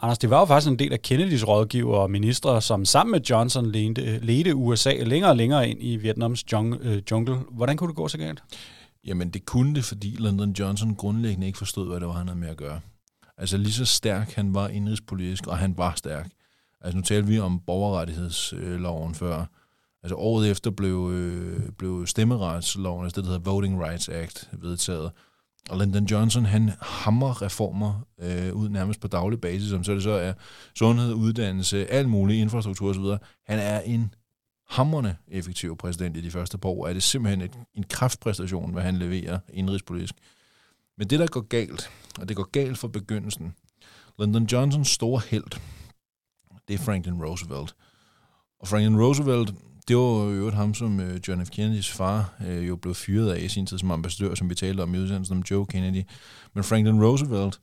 Speaker 3: Anders, det var jo faktisk en del af Kennedys rådgiver og ministre, som sammen med Johnson ledte, ledte USA længere og længere ind i Vietnams øh, jungle. Hvordan kunne det gå så galt?
Speaker 4: Jamen, det kunne det, fordi Lyndon Johnson grundlæggende ikke forstod, hvad det var, han havde med at gøre. Altså lige så stærk han var indrigspolitisk, og han var stærk. Altså nu talte vi om borgerrettighedsloven før. Altså året efter blev, øh, blev stemmeretsloven, altså det, der hedder Voting Rights Act, vedtaget. Og Lyndon Johnson, han hammer reformer øh, ud nærmest på daglig basis, om så det så er sundhed, uddannelse, alt muligt, infrastruktur osv. Han er en hammerne effektiv præsident i de første par år. Er det simpelthen et, en kraftpræstation, hvad han leverer indrigspolitisk. Men det, der går galt, og det går galt fra begyndelsen, Lyndon Johnsons store held, det er Franklin Roosevelt. Og Franklin Roosevelt, det var jo øvrigt ham, som øh, John F. Kennedys far øh, jo blev fyret af i sin tid som ambassadør, som vi talte om i udsendelsen om Joe Kennedy. Men Franklin Roosevelt,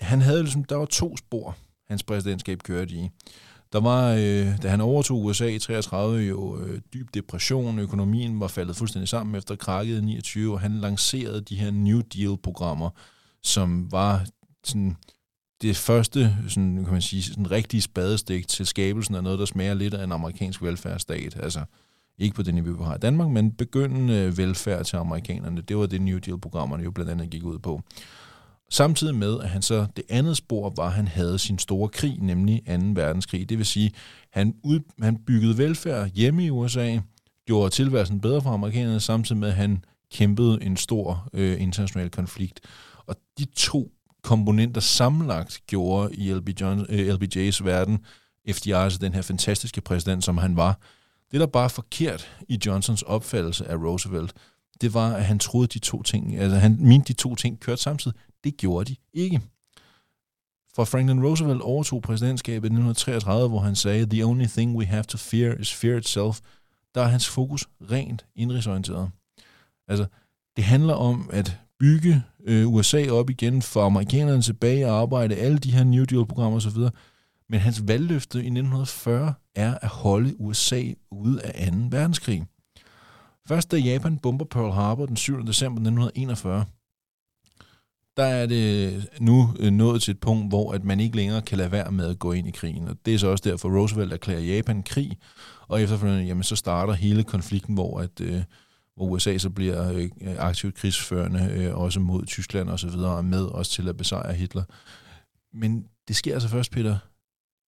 Speaker 4: han havde ligesom, der var to spor, hans præsidentskab kørte i. Der var, øh, da han overtog USA i 33, jo øh, dyb depression, økonomien var faldet fuldstændig sammen efter krakket i 29, og han lancerede de her New Deal-programmer, som var sådan det første, sådan, kan man sige, sådan rigtige spadestik til skabelsen af noget, der smager lidt af en amerikansk velfærdsstat. Altså ikke på det niveau, vi har i Danmark, men begyndende velfærd til amerikanerne. Det var det New Deal-programmerne jo blandt andet gik ud på. Samtidig med, at han så, det andet spor var, at han havde sin store krig, nemlig 2. verdenskrig. Det vil sige, han, ud, han byggede velfærd hjemme i USA, gjorde tilværelsen bedre for amerikanerne, samtidig med, at han kæmpede en stor øh, international konflikt. Og de to komponenter sammenlagt gjorde i LB John, øh, LBJ's verden, FDR, altså den her fantastiske præsident, som han var. Det, der bare er forkert i Johnsons opfattelse af Roosevelt, det var, at han troede de to ting, altså han mente de to ting kørte samtidig. Det gjorde de ikke. For Franklin Roosevelt overtog præsidentskabet i 1933, hvor han sagde, The only thing we have to fear is fear itself. Der er hans fokus rent indrigsorienteret. Altså, det handler om at bygge øh, USA op igen, for amerikanerne tilbage og arbejde alle de her New Deal-programmer osv., Men hans valgløfte i 1940 er at holde USA ude af 2. verdenskrig. Først da Japan bomber Pearl Harbor den 7. december 1941, der er det øh, nu øh, nået til et punkt, hvor at man ikke længere kan lade være med at gå ind i krigen. Og det er så også derfor, Roosevelt erklærer Japan krig, og efterfølgende jamen, så starter hele konflikten, hvor, at, øh, hvor USA så bliver øh, aktivt krigsførende, øh, også mod Tyskland og så videre, og med også til at besejre Hitler. Men det sker altså først, Peter,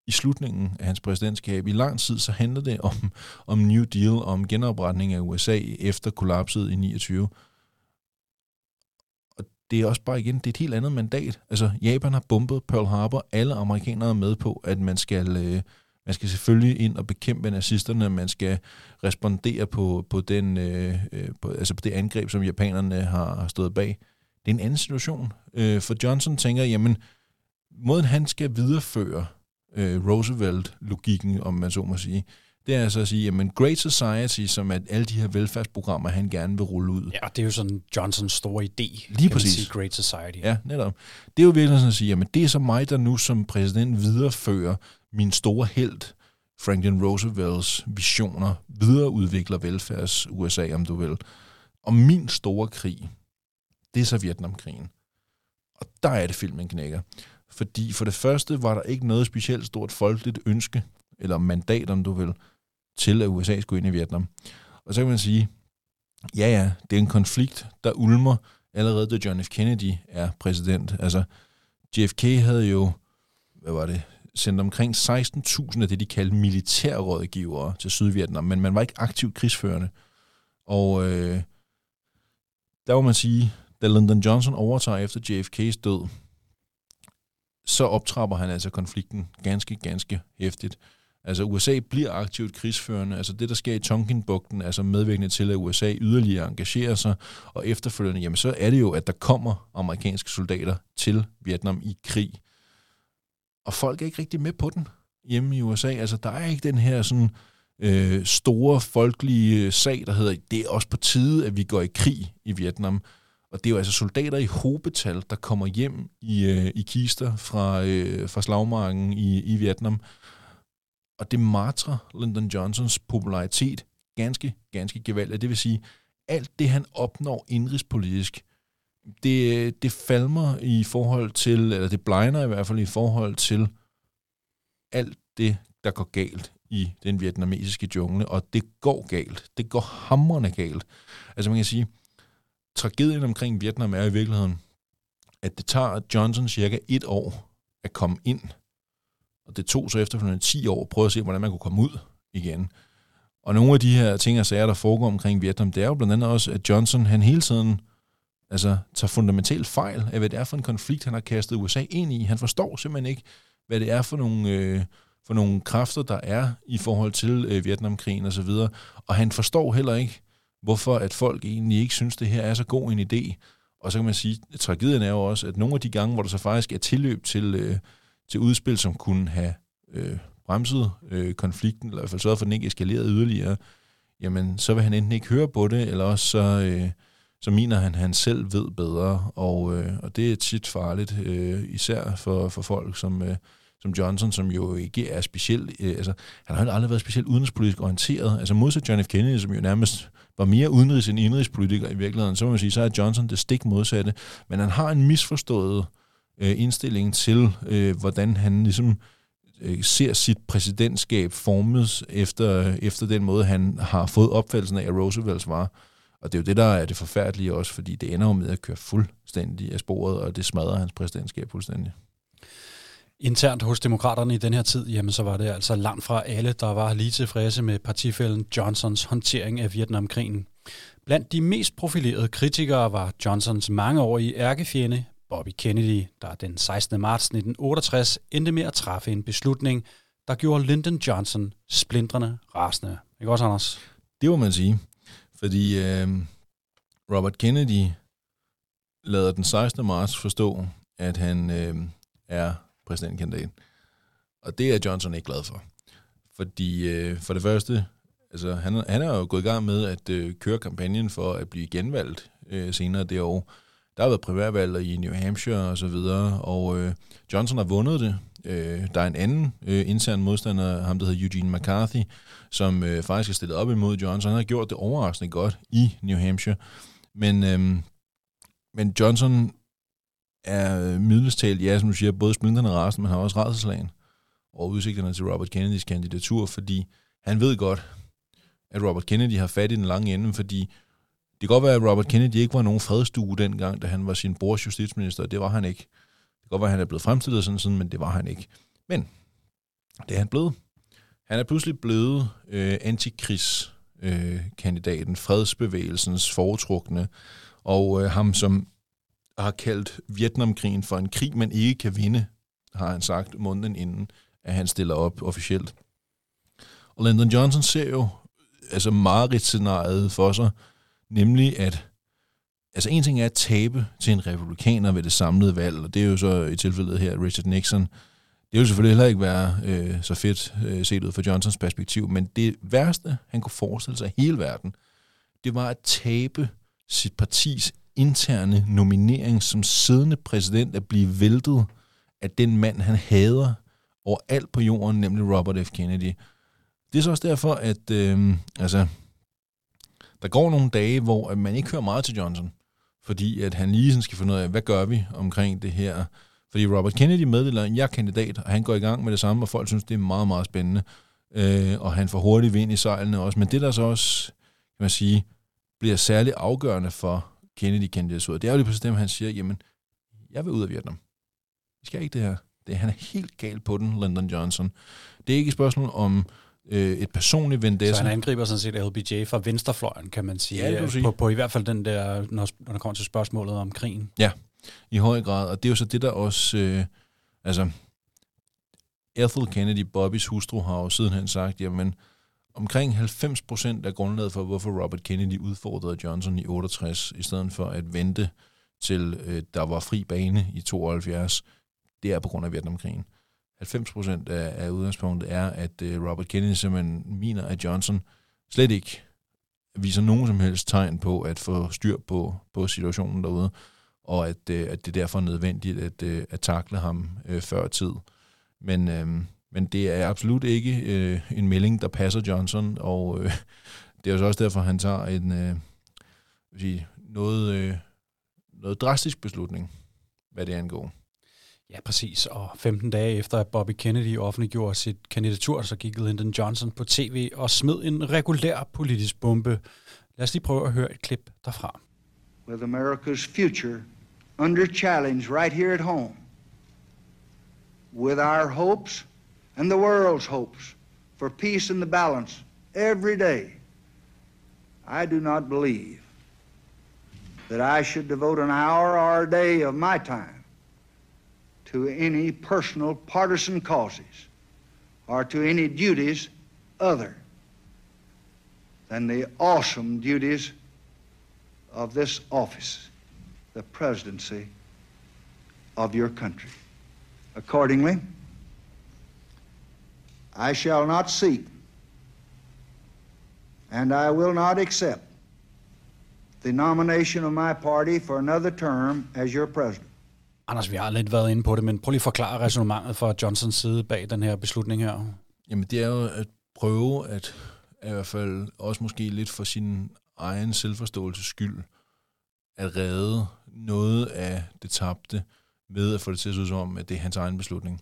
Speaker 4: i slutningen af hans præsidentskab. I lang tid så handler det om, om New Deal, om genopretning af USA efter kollapset i 29 Og det er også bare igen, det er et helt andet mandat. Altså, Japan har bombet Pearl Harbor. Alle amerikanere er med på, at man skal, øh, man skal selvfølgelig ind og bekæmpe nazisterne. Man skal respondere på, på, den, øh, øh på, altså på det angreb, som japanerne har, har stået bag. Det er en anden situation. Øh, for Johnson tænker, jamen, måden han skal videreføre øh, Roosevelt-logikken, om man så må sige, det er altså at sige, jamen Great Society, som er alle de her velfærdsprogrammer, han gerne vil rulle ud.
Speaker 3: Ja, det er jo sådan Johnsons store idé.
Speaker 4: Lige præcis.
Speaker 3: Sige, Great Society.
Speaker 4: Ja, netop. Det er jo virkelig sådan at sige, jamen det er så mig, der nu som præsident viderefører min store held, Franklin Roosevelts visioner, videreudvikler velfærds USA, om du vil. Og min store krig, det er så Vietnamkrigen. Og der er det filmen knækker. Fordi for det første var der ikke noget specielt stort folkeligt ønske, eller mandat, om du vil, til, at USA skulle ind i Vietnam. Og så kan man sige, ja ja, det er en konflikt, der ulmer allerede, da John F. Kennedy er præsident. Altså, JFK havde jo, hvad var det, sendt omkring 16.000 af det, de kaldte militærrådgivere til Sydvietnam, men man var ikke aktivt krigsførende. Og øh, der må man sige, da Lyndon Johnson overtager efter JFK's død, så optrapper han altså konflikten ganske, ganske hæftigt. Altså USA bliver aktivt krigsførende. Altså det, der sker i Tonkinbugten, altså medvirkende til, at USA yderligere engagerer sig, og efterfølgende, jamen så er det jo, at der kommer amerikanske soldater til Vietnam i krig. Og folk er ikke rigtig med på den hjemme i USA. Altså der er ikke den her sådan øh, store folkelige øh, sag, der hedder, det er også på tide, at vi går i krig i Vietnam. Og det er jo altså soldater i hobetal, der kommer hjem i, øh, i kister fra, øh, fra slagmarken i, i Vietnam, og det matrer Lyndon Johnsons popularitet ganske, ganske gevaldigt. Det vil sige, alt det, han opnår indrigspolitisk, det, det falmer i forhold til, eller det blegner i hvert fald i forhold til alt det, der går galt i den vietnamesiske jungle, og det går galt. Det går hamrende galt. Altså man kan sige, tragedien omkring Vietnam er i virkeligheden, at det tager Johnson cirka et år at komme ind og det tog så efterfølgende 10 år at prøve at se, hvordan man kunne komme ud igen. Og nogle af de her ting og sager, der foregår omkring Vietnam, det er jo blandt andet også, at Johnson, han hele tiden altså, tager fundamentalt fejl af, hvad det er for en konflikt, han har kastet USA ind i. Han forstår simpelthen ikke, hvad det er for nogle, øh, for nogle kræfter, der er i forhold til øh, Vietnamkrigen osv. Og, og han forstår heller ikke, hvorfor at folk egentlig ikke synes, det her er så god en idé. Og så kan man sige, at tragedien er jo også, at nogle af de gange, hvor der så faktisk er tilløb til, øh, til udspil, som kunne have øh, bremset øh, konflikten, eller i hvert fald sørget for, at den ikke eskalerede yderligere, jamen så vil han enten ikke høre på det, eller også så, øh, så mener han, at han selv ved bedre, og, øh, og det er tit farligt, øh, især for, for folk som, øh, som Johnson, som jo ikke er specielt, øh, altså han har aldrig været specielt udenrigspolitisk orienteret, altså modsat John F. Kennedy, som jo nærmest var mere udenrigs end indrigspolitiker i virkeligheden, så må man sige, så er Johnson det stik modsatte, men han har en misforstået øh, indstilling til, øh, hvordan han ligesom øh, ser sit præsidentskab formet efter, efter den måde, han har fået opfattelsen af, at Roosevelt var. Og det er jo det, der er det forfærdelige også, fordi det ender jo med at køre fuldstændig af sporet, og det smadrer hans præsidentskab fuldstændig.
Speaker 3: Internt hos demokraterne i den her tid, jamen så var det altså langt fra alle, der var lige tilfredse med partifælden Johnsons håndtering af Vietnamkrigen. Blandt de mest profilerede kritikere var Johnsons mangeårige ærkefjende Bobby Kennedy, der den 16. marts 1968 endte med at træffe en beslutning, der gjorde Lyndon Johnson splindrende rasende. Ikke også, Anders?
Speaker 4: Det må man sige. Fordi øh, Robert Kennedy lader den 16. marts forstå, at han øh, er præsidentkandidat. Og det er Johnson ikke glad for. Fordi øh, for det første, altså han, han er jo gået i gang med at øh, køre kampagnen for at blive genvalgt øh, senere det år der har været primærvalg i New Hampshire og så videre, og øh, Johnson har vundet det. Øh, der er en anden øh, intern modstander, ham der hedder Eugene McCarthy, som øh, faktisk er stillet op imod Johnson. Han har gjort det overraskende godt i New Hampshire. Men, øh, men Johnson er øh, middelstalt, ja, som du siger, både splinterne rast, men har også redselslagen og udsigterne til Robert Kennedys kandidatur, fordi han ved godt, at Robert Kennedy har fat i den lange ende, fordi kan godt være, at Robert Kennedy ikke var nogen fredstue dengang, da han var sin brors justitsminister. Det var han ikke. Det kan godt være, at han er blevet fremstillet sådan, sådan men det var han ikke. Men det er han blevet. Han er pludselig blevet øh, antikrigskandidaten, øh, fredsbevægelsens foretrukne, og øh, ham, som har kaldt Vietnamkrigen for en krig, man ikke kan vinde, har han sagt måneden inden, at han stiller op officielt. Og Lyndon Johnson ser jo altså scenariet for sig, nemlig at altså en ting er at tabe til en republikaner ved det samlede valg, og det er jo så i tilfældet her Richard Nixon. Det vil selvfølgelig heller ikke være øh, så fedt øh, set ud fra Johnsons perspektiv, men det værste, han kunne forestille sig i hele verden, det var at tabe sit partis interne nominering som siddende præsident at blive væltet af den mand, han hader overalt på jorden, nemlig Robert F. Kennedy. Det er så også derfor, at øh, altså, der går nogle dage, hvor man ikke hører meget til Johnson, fordi at han lige sådan skal finde ud af, hvad gør vi omkring det her? Fordi Robert Kennedy meddeler, at jeg er kandidat, og han går i gang med det samme, og folk synes, det er meget, meget spændende. Øh, og han får hurtigt vind i sejlene også. Men det, der så også, kan man sige, bliver særligt afgørende for Kennedy-kandidaturet, det er jo lige præcis det, han siger, jamen, jeg vil ud af Vietnam. Vi skal ikke det her. Det, han er helt gal på den, Lyndon Johnson. Det er ikke et spørgsmål om øh, et personligt vendetta.
Speaker 3: Så han angriber sådan set LBJ fra venstrefløjen, kan man sige. Ja, sige. På, på i hvert fald den der, når, når der kommer til spørgsmålet om krigen.
Speaker 4: Ja, i høj grad. Og det er jo så det, der også... Øh, altså, Ethel Kennedy, Bobbys hustru, har jo sidenhen sagt, jamen, omkring 90 procent af grundlaget for, hvorfor Robert Kennedy udfordrede Johnson i 68, i stedet for at vente til øh, der var fri bane i 72, det er på grund af Vietnamkrigen. 90% af, af udgangspunktet er, at øh, Robert Kennedy simpelthen mener, at Johnson slet ikke viser nogen som helst tegn på at få styr på, på situationen derude, og at, øh, at det derfor er nødvendigt at, øh, at takle ham øh, før tid. Men, øh, men det er absolut ikke øh, en melding, der passer Johnson, og øh, det er jo også derfor, han tager en øh, sige, noget, øh, noget drastisk beslutning, hvad det angår.
Speaker 3: Ja, præcis. Og 15 dage efter, at Bobby Kennedy offentliggjorde sit kandidatur, så gik Lyndon Johnson på tv og smed en regulær politisk bombe. Lad os lige prøve at høre et klip derfra.
Speaker 5: With America's future under challenge right here at home. With our hopes and the world's hopes for peace and the balance every day. I do not believe that I should devote an hour or a day of my time to any personal partisan causes or to any duties other than the awesome duties of this office, the presidency of your country. Accordingly, I shall not seek and I will not accept the nomination of my party for another term as your president.
Speaker 3: Anders, vi har lidt været inde på det, men prøv lige at forklare resonemanget fra Johnsons side bag den her beslutning her.
Speaker 4: Jamen, det er jo at prøve at, i hvert fald også måske lidt for sin egen selvforståelses skyld, at redde noget af det tabte ved at få det til at se ud som, at det er hans egen beslutning.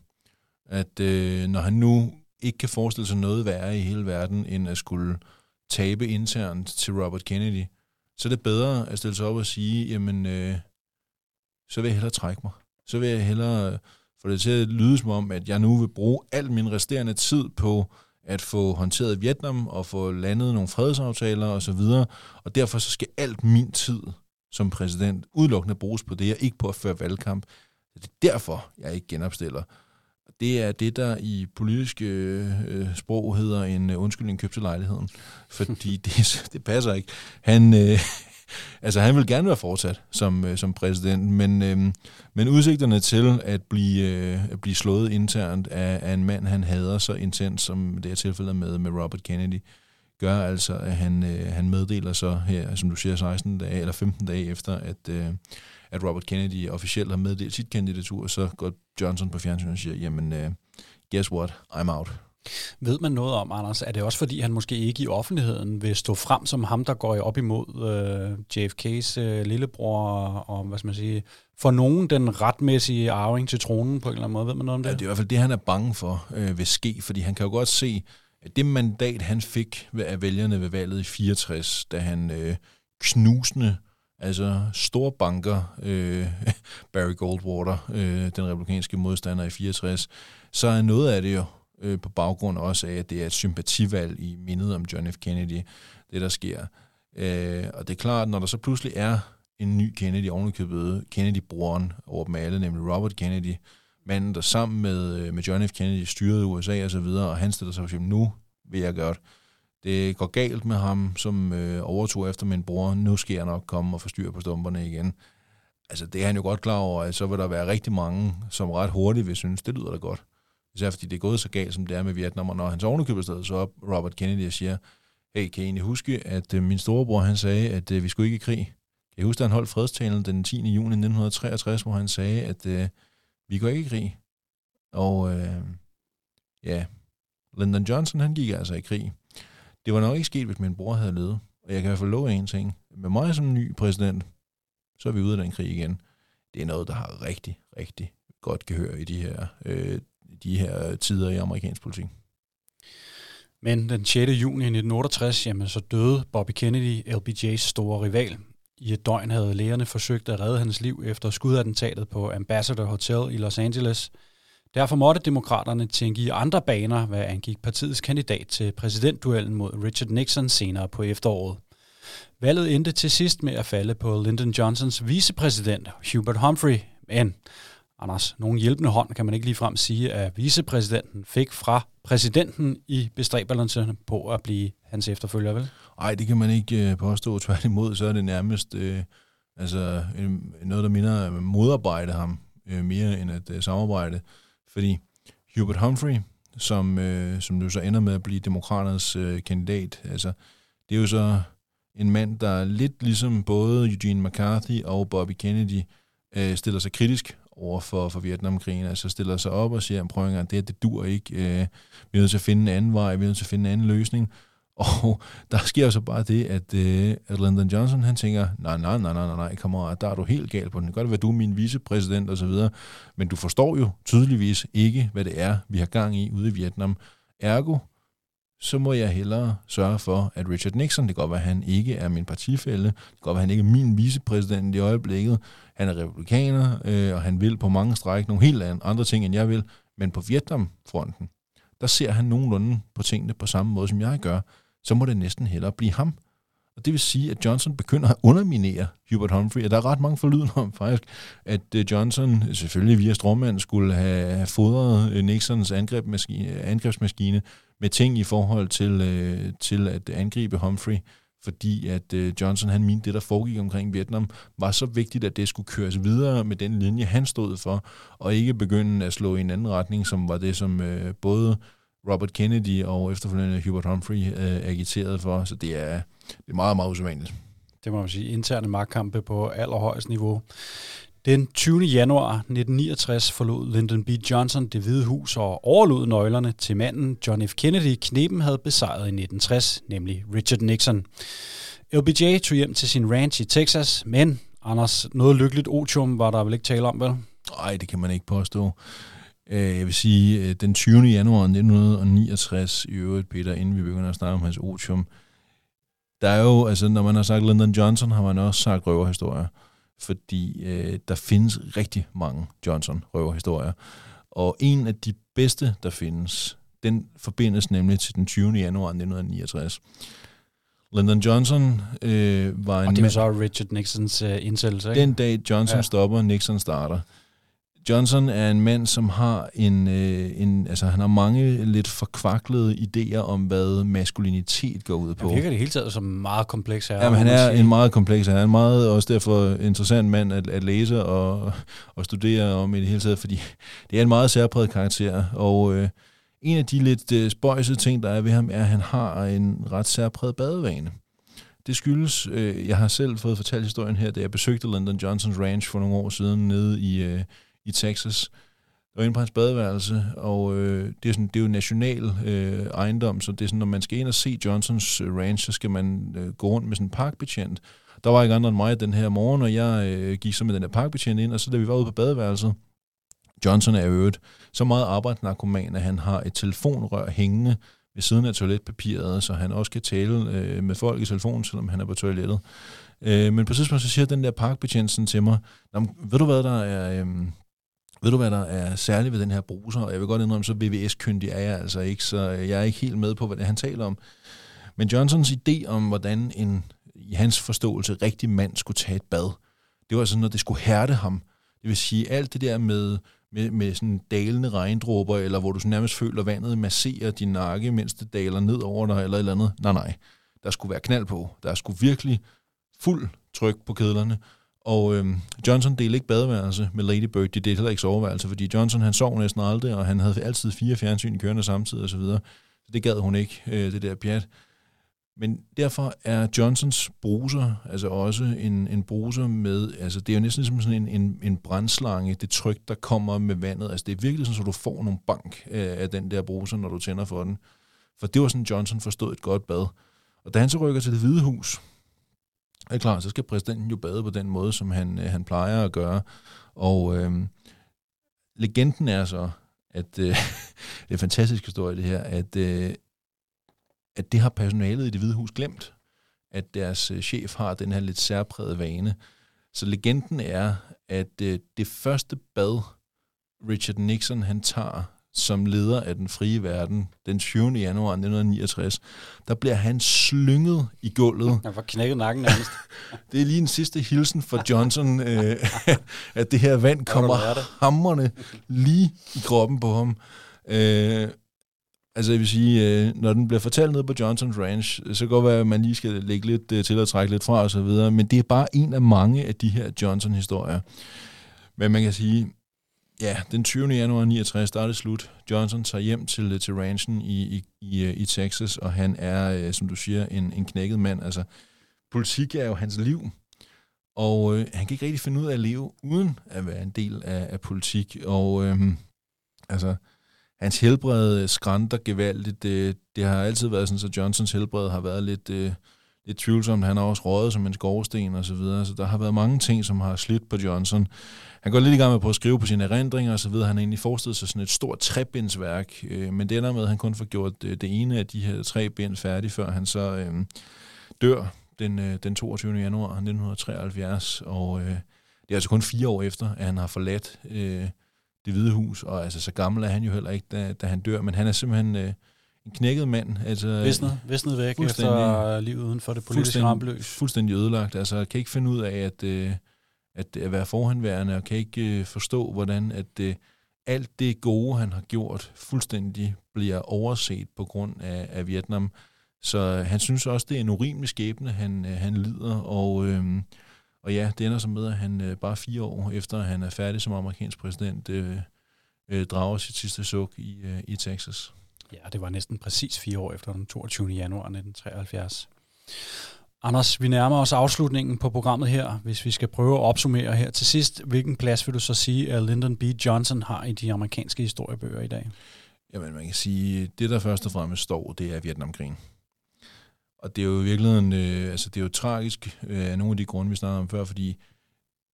Speaker 4: At øh, når han nu ikke kan forestille sig noget værre i hele verden, end at skulle tabe internt til Robert Kennedy, så er det bedre at stille sig op og sige, jamen, øh, så vil jeg hellere trække mig. Så vil jeg hellere øh, få det til at lyde som om, at jeg nu vil bruge al min resterende tid på at få håndteret Vietnam og få landet nogle fredsaftaler osv., og, og derfor så skal alt min tid som præsident udelukkende bruges på det, og ikke på at føre valgkamp. Det er derfor, jeg ikke genopstiller. Det er det, der i politiske øh, sprog hedder en øh, undskyldning købt til lejligheden. Fordi (laughs) det, det passer ikke. Han, øh, altså han vil gerne være fortsat som, øh, som præsident, men, øh, men udsigterne til at blive, øh, at blive slået internt af, af en mand, han hader så intens, som det er tilfældet med, med Robert Kennedy, gør altså, at han, øh, han meddeler så her, som du siger, 16 dage eller 15 dage efter, at, øh, at Robert Kennedy officielt har meddelt sit kandidatur, så går Johnson på fjernsynet og siger, jamen, øh, guess what, I'm out.
Speaker 3: Ved man noget om, Anders? Er det også fordi, han måske ikke i offentligheden vil stå frem som ham, der går op imod øh, JFK's øh, lillebror, og hvad skal man sige, for nogen den retmæssige arving til tronen på en eller anden måde? Ved man noget om det?
Speaker 4: Ja, det er i hvert fald det, han er bange for øh, vil ske, fordi han kan jo godt se, at det mandat, han fik af vælgerne ved valget i 64, da han øh, knusende, altså store banker, øh, (laughs) Barry Goldwater, øh, den republikanske modstander i 64, så er noget af det jo øh, på baggrund også af, at det er et sympativalg i mindet om John F. Kennedy, det der sker. Øh, og det er klart, når der så pludselig er en ny Kennedy ovenikøbet, Kennedy-broren over dem alle, nemlig Robert Kennedy, manden, der sammen med, øh, med John F. Kennedy styrede USA og så videre, og han stiller sig for nu vil jeg gøre det. går galt med ham, som øh, overtog efter min bror. Nu skal jeg nok komme og forstyrre på stumperne igen. Altså, det er han jo godt klar over, at så vil der være rigtig mange, som ret hurtigt vil synes, det lyder da godt. Især fordi det er gået så galt, som det er med Vietnam, og når hans ovenikøbet stedet, så op Robert Kennedy og siger, hey, kan I egentlig huske, at øh, min storebror, han sagde, at øh, vi skulle ikke i krig? Kan I huske, at han holdt fredstalen den 10. juni 1963, hvor han sagde, at øh, vi går ikke i krig? Og øh, ja, Lyndon Johnson, han gik altså i krig. Det var nok ikke sket, hvis min bror havde levet. Og jeg kan i hvert fald love en ting. Med mig som ny præsident, så er vi ude af den krig igen. Det er noget, der har rigtig, rigtig godt gehør i de her øh, de her tider i amerikansk politik.
Speaker 3: Men den 6. juni 1968, jamen, så døde Bobby Kennedy, LBJ's store rival. I et døgn havde lægerne forsøgt at redde hans liv efter skudattentatet på Ambassador Hotel i Los Angeles. Derfor måtte demokraterne tænke i andre baner, hvad angik partiets kandidat til præsidentduellen mod Richard Nixon senere på efteråret. Valget endte til sidst med at falde på Lyndon Johnsons vicepræsident Hubert Humphrey, men Anders, nogen hjælpende hånd kan man ikke ligefrem sige, at vicepræsidenten fik fra præsidenten i bestræbelserne på at blive hans efterfølger, vel?
Speaker 4: Nej, det kan man ikke øh, påstå. Tværtimod, så er det nærmest øh, altså, øh, noget, der minder øh, om at modarbejde ham øh, mere end at øh, samarbejde. Fordi Hubert Humphrey, som, øh, som jo så ender med at blive demokraternes øh, kandidat, altså, det er jo så en mand, der lidt ligesom både Eugene McCarthy og Bobby Kennedy øh, stiller sig kritisk over for, for Vietnamkrigen, altså stiller sig op og siger, prøv at det, det dur ikke, øh, vi er nødt til at finde en anden vej, vi er nødt til at finde en anden løsning, (laughs) og der sker så bare det, at, øh, at Lyndon Johnson, han tænker, nej, nej, nej, nej, nej, nej, kammerat, der er du helt gal på den. Det kan godt være, du er min vicepræsident og så videre, men du forstår jo tydeligvis ikke, hvad det er, vi har gang i ude i Vietnam. Ergo, så må jeg hellere sørge for, at Richard Nixon, det kan godt være, at han ikke er min partifælde, det kan godt være, at han ikke er min vicepræsident i øjeblikket, han er republikaner, øh, og han vil på mange stræk nogle helt andre ting, end jeg vil, men på Vietnamfronten, der ser han nogenlunde på tingene på samme måde, som jeg gør, så må det næsten hellere blive ham. Og det vil sige, at Johnson begynder at underminere Hubert Humphrey, og der er ret mange forlydende om faktisk, at øh, Johnson selvfølgelig via stråmand skulle have fodret øh, Nixons angrebsmaskine med ting i forhold til, øh, til at angribe Humphrey, fordi at øh, Johnson han mente, det der foregik omkring Vietnam, var så vigtigt, at det skulle køres videre med den linje, han stod for, og ikke begynde at slå i en anden retning, som var det, som både Robert Kennedy og efterfølgende Hubert Humphrey øh, for, så det er, det er meget, meget usædvanligt.
Speaker 3: Det må man sige, interne magtkampe på allerhøjeste niveau. Den 20. januar 1969 forlod Lyndon B. Johnson det hvide hus og overlod nøglerne til manden John F. Kennedy knepen havde besejret i 1960, nemlig Richard Nixon. LBJ tog hjem til sin ranch i Texas, men Anders, noget lykkeligt otium var der vel ikke tale om, vel?
Speaker 4: Nej, det kan man ikke påstå. Øh, jeg vil sige, øh, den 20. januar 1969, i øvrigt, Peter, inden vi begynder at snakke om hans otium, der er jo, altså når man har sagt Lyndon Johnson, har man også sagt røverhistorier, fordi øh, der findes rigtig mange Johnson-røverhistorier. Og en af de bedste, der findes, den forbindes nemlig til den 20. januar 1969. Lyndon Johnson øh, var en...
Speaker 3: Og det var så Richard Nixons øh, indsættelse, ikke?
Speaker 4: Den dag Johnson ja. stopper, Nixon starter. Johnson er en mand, som har en, øh, en altså han har mange lidt forkvaklede idéer om, hvad maskulinitet går ud på.
Speaker 3: Han virker det hele taget som meget kompleks
Speaker 4: her. Jamen, han er en meget kompleks Han er en meget også derfor interessant mand at, at læse og, og studere om i det hele taget, fordi det er en meget særpræget karakter, og øh, en af de lidt øh, spøjse ting, der er ved ham, er, at han har en ret særpræget badevane. Det skyldes, øh, jeg har selv fået fortalt historien her, da jeg besøgte Lyndon Johnsons Ranch for nogle år siden nede i, øh, i Texas. Jeg var inde på hans badeværelse, og øh, det, er sådan, det er jo national øh, ejendom, så det er sådan, når man skal ind og se Johnsons øh, ranch, så skal man øh, gå rundt med sådan en parkbetjent. Der var ikke andre end mig den her morgen, og jeg øh, gik så med den der parkbetjent ind, og så da vi var ude på badeværelset, Johnson er øvrigt så meget arbejdsnarkoman, at han har et telefonrør hængende ved siden af toiletpapiret, så han også kan tale øh, med folk i telefonen, selvom han er på toilettet. Øh, men på tidspunkt så siger den der parkbetjent til mig, ved du hvad der er... Øh, ved du, hvad der er særligt ved den her bruser? Og jeg vil godt indrømme, så BVS-kyndig er jeg altså ikke, så jeg er ikke helt med på, hvad det er, han taler om. Men Johnsons idé om, hvordan en, i hans forståelse, rigtig mand skulle tage et bad, det var sådan, noget, det skulle hærde ham. Det vil sige, alt det der med, med, med sådan dalende regndråber, eller hvor du sådan nærmest føler vandet masserer din nakke, mens det daler ned over dig, eller et eller andet. Nej, nej. Der skulle være knald på. Der skulle virkelig fuld tryk på kedlerne. Og øhm, Johnson delte ikke badeværelse med Lady Bird, de delte heller ikke soveværelse, fordi Johnson han sov næsten aldrig, og han havde altid fire fjernsyn kørende samtidig osv. Så, videre. så det gad hun ikke, øh, det der pjat. Men derfor er Johnsons bruser altså også en, en bruser med, altså det er jo næsten som sådan en, en, en brændslange, det tryk, der kommer med vandet. Altså det er virkelig sådan, så du får nogle bank af, af den der bruser, når du tænder for den. For det var sådan, Johnson forstod et godt bad. Og da han så rykker til det hvide hus, er klart, så skal præsidenten jo bade på den måde, som han, øh, han plejer at gøre. Og øh, legenden er så, at øh, (laughs) det er en fantastisk historie det her, at, øh, at det har personalet i det hvide hus glemt, at deres øh, chef har den her lidt særpræget vane. Så legenden er, at øh, det første bad, Richard Nixon han tager som leder af den frie verden den 20. januar 1969, der bliver han slynget i gulvet.
Speaker 3: Han var knækket nakken nærmest. (laughs)
Speaker 4: det er lige en sidste hilsen for Johnson, øh, (laughs) at det her vand kommer hammerne lige i kroppen på ham. Øh, altså jeg vil sige, øh, når den bliver fortalt ned på Johnsons Ranch, så kan det godt være, at man lige skal lægge lidt øh, til at trække lidt fra og så videre, men det er bare en af mange af de her Johnson-historier. Men man kan sige, Ja, den 20. januar 69, der er det slut. Johnson tager hjem til, øh, til ranchen i, i, i, øh, i Texas, og han er, øh, som du siger, en, en knækket mand. Altså, politik er jo hans liv, og øh, han kan ikke rigtig finde ud af at leve uden at være en del af, af politik. Og øh, altså, hans helbred øh, skrænter gevaldigt. Det, det har altid været sådan, så Johnsons helbred har været lidt... Øh, lidt tvivlsomt. Han har også røget som en skorsten og så videre, så der har været mange ting, som har slidt på Johnson. Han går lidt i gang med på at skrive på sine erindringer og så videre. Han har egentlig forestillet sig sådan et stort trebindsværk, øh, men det ender med, at han kun får gjort det, det ene af de her tre bind færdigt, før han så øh, dør den, øh, den 22. januar 1973, og øh, det er altså kun fire år efter, at han har forladt øh, det hvide hus, og altså så gammel er han jo heller ikke, da, da han dør, men han er simpelthen... Øh, en knækket mand. Altså,
Speaker 3: visnet, visnet væk efter livet uden for det politiske rampløs.
Speaker 4: Fuldstændig ødelagt. Altså, kan ikke finde ud af at, øh, at, at være forhenværende, og kan ikke øh, forstå, hvordan at øh, alt det gode, han har gjort, fuldstændig bliver overset på grund af, af Vietnam. Så øh, han synes også, det er en urimelig skæbne, han, øh, han lider, og, øh, og ja, det ender så med, at han øh, bare fire år efter, at han er færdig som amerikansk præsident, øh, øh, drager sit sidste suk i, øh, i Texas.
Speaker 3: Ja, det var næsten præcis fire år efter den 22. januar 1973. Anders, vi nærmer os afslutningen på programmet her, hvis vi skal prøve at opsummere her til sidst. Hvilken plads vil du så sige, at Lyndon B. Johnson har i de amerikanske historiebøger i dag?
Speaker 4: Jamen, man kan sige, det der først og fremmest står, det er Vietnamkrigen. Og det er jo i virkeligheden, øh, altså det er jo tragisk øh, af nogle af de grunde, vi snakkede om før, fordi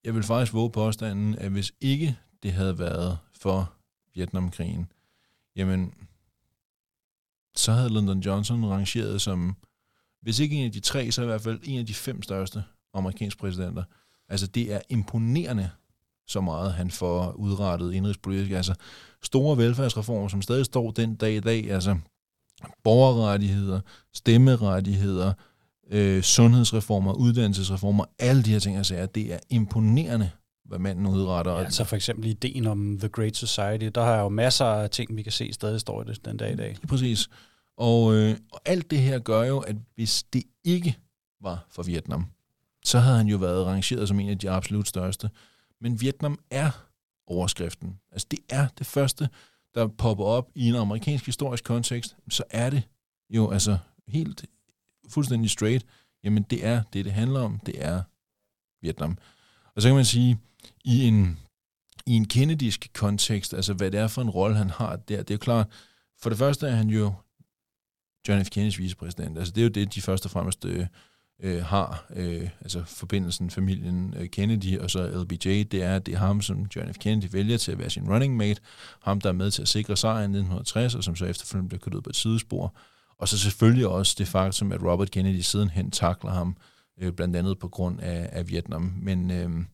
Speaker 4: jeg vil faktisk våge påstanden, at hvis ikke det havde været for Vietnamkrigen, jamen, så havde Lyndon Johnson rangeret som, hvis ikke en af de tre, så i hvert fald en af de fem største amerikanske præsidenter. Altså det er imponerende, så meget han får udrettet indrigspolitisk. Altså store velfærdsreformer, som stadig står den dag i dag, altså borgerrettigheder, stemmerettigheder, øh, sundhedsreformer, uddannelsesreformer, alle de her ting, altså, det er imponerende, hvad manden udretter. Ja,
Speaker 3: altså for eksempel ideen om The Great Society, der har jo masser af ting, vi kan se stadig står i det den dag i dag.
Speaker 4: Ja, præcis. Og, øh, og alt det her gør jo, at hvis det ikke var for Vietnam, så havde han jo været rangeret som en af de absolut største. Men Vietnam er overskriften. Altså det er det første, der popper op i en amerikansk historisk kontekst, så er det jo altså helt fuldstændig straight jamen det er det, det handler om. Det er Vietnam. Og så kan man sige, i en, i en kennedisk kontekst, altså hvad det er for en rolle, han har der, det er klart, for det første er han jo John F. Kennedys vicepræsident. Altså det er jo det, de først og fremmest øh, øh har, øh, altså forbindelsen, familien øh, Kennedy og så LBJ, det er, det er ham, som John F. Kennedy vælger til at være sin running mate, ham, der er med til at sikre sejren i 1960, og som så efterfølgende bliver kørt ud på et sidespor. Og så selvfølgelig også det faktum, at Robert Kennedy sidenhen takler ham, øh, blandt andet på grund af, af Vietnam. Men, øh, men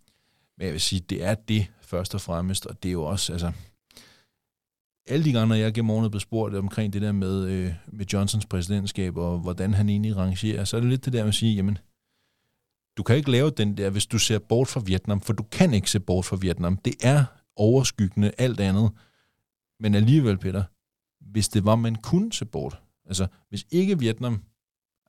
Speaker 4: jeg vil sige, det er det først og fremmest, og det er jo også, altså, alle de gange, når jeg gennem årene blev spurgt omkring det der med, øh, med Johnsons præsidentskab, og hvordan han egentlig rangerer, så er det lidt det der med at sige, jamen, du kan ikke lave den der, hvis du ser bort fra Vietnam, for du kan ikke se bort fra Vietnam. Det er overskyggende alt andet. Men alligevel, Peter, hvis det var, man kunne se bort, altså hvis ikke Vietnam,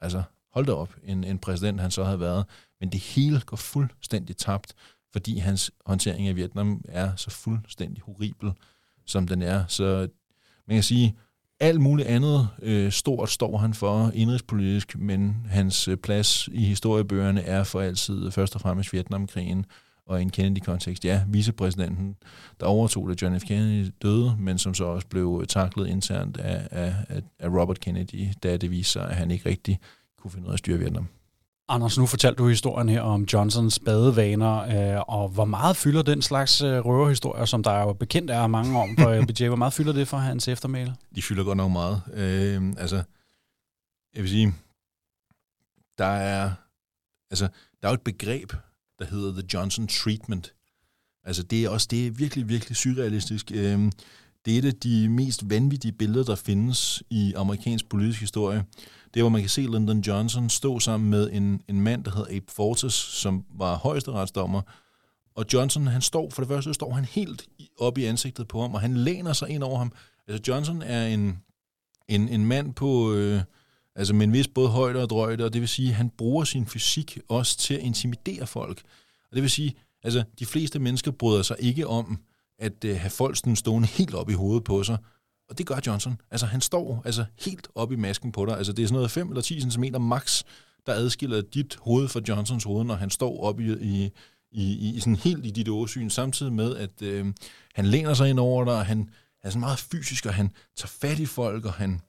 Speaker 4: altså hold da op, en, en præsident han så havde været, men det hele går fuldstændig tabt, fordi hans håndtering af Vietnam er så fuldstændig horribel som den er. Så man kan sige, alt muligt andet øh, stort står han for indrigspolitisk, men hans øh, plads i historiebøgerne er for altid først og fremmest Vietnamkrigen, og i en Kennedy-kontekst, ja, vicepræsidenten, der overtog det John F. Kennedy døde, men som så også blev øh, taklet internt af, af, af Robert Kennedy, da det viste sig, at han ikke rigtig kunne finde ud af at styre Vietnam.
Speaker 3: Anders, nu fortalte du historien her om Johnsons badevaner, øh, og hvor meget fylder den slags øh, røverhistorier, som der er jo bekendt er mange om på LBJ, øh, hvor meget fylder det for hans eftermæle?
Speaker 4: De fylder godt nok meget. Øh, altså, jeg vil sige, der er, altså, der er jo et begreb, der hedder The Johnson Treatment. Altså, det er også det er virkelig, virkelig surrealistisk. Øh, det er et af de mest vanvittige billeder, der findes i amerikansk politisk historie det er, hvor man kan se Lyndon Johnson stå sammen med en, en mand, der hedder Abe Fortas, som var højesteretsdommer. Og Johnson, han står, for det første står han helt op i ansigtet på ham, og han læner sig ind over ham. Altså Johnson er en, en, en mand på, øh, altså med en vis både højde og drøjde, og det vil sige, at han bruger sin fysik også til at intimidere folk. Og det vil sige, altså de fleste mennesker bryder sig ikke om at øh, have folk stående helt op i hovedet på sig, og det gør Johnson. Altså, han står altså helt op i masken på dig. Altså, det er sådan noget 5 eller 10 cm max, der adskiller dit hoved fra Johnsons hoved, når han står op i, i, i, i sådan helt i dit åsyn, samtidig med, at øh, han læner sig ind over dig, og han er sådan meget fysisk, og han tager fat i folk, og han...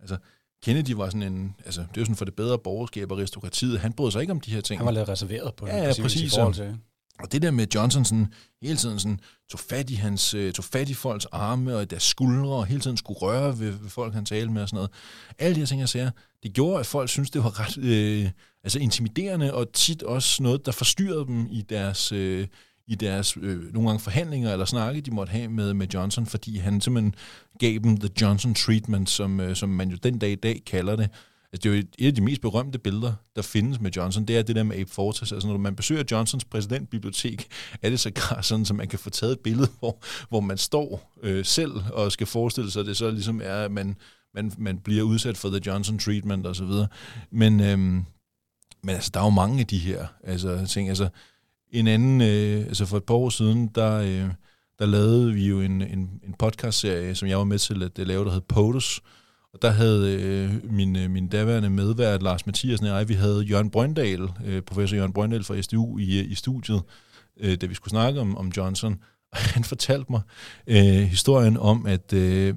Speaker 4: Altså, Kennedy var sådan en, altså det jo sådan for det bedre borgerskab og aristokratiet, han brød sig ikke om de her ting.
Speaker 3: Han var lidt reserveret på
Speaker 4: ja, ja, præcis, i forhold til. Og det der med Johnson sådan, hele tiden sådan, tog, fat i hans, øh, tog fat i folks arme og deres skuldre, og hele tiden skulle røre ved, ved folk, han talte med og sådan noget. Alle de her ting, jeg siger, det gjorde, at folk synes det var ret øh, altså intimiderende, og tit også noget, der forstyrrede dem i deres, øh, i deres øh, nogle gange forhandlinger eller snakke, de måtte have med, med Johnson, fordi han simpelthen gav dem the Johnson treatment, som, øh, som man jo den dag i dag kalder det. Altså, det er jo et af de mest berømte billeder, der findes med Johnson, det er det der med Abe Fortas. Altså, når man besøger Johnsons præsidentbibliotek, er det så sådan, så man kan få taget et billede, hvor, hvor man står øh, selv og skal forestille sig, at det så ligesom er, at man, man, man bliver udsat for the Johnson treatment osv. Men, øh, men altså, der er jo mange af de her altså, ting. Altså, en anden, øh, altså for et par år siden, der, øh, der lavede vi jo en, en, en podcast-serie, som jeg var med til at lave, der hed POTUS, og der havde øh, min, øh, min daværende medvært, Lars Mathiasen og jeg, vi havde Jørgen Brøndal, øh, professor Jørgen Brøndal fra SDU i, øh, i studiet, øh, da vi skulle snakke om, om Johnson. (laughs) Og han fortalte mig øh, historien om, at øh,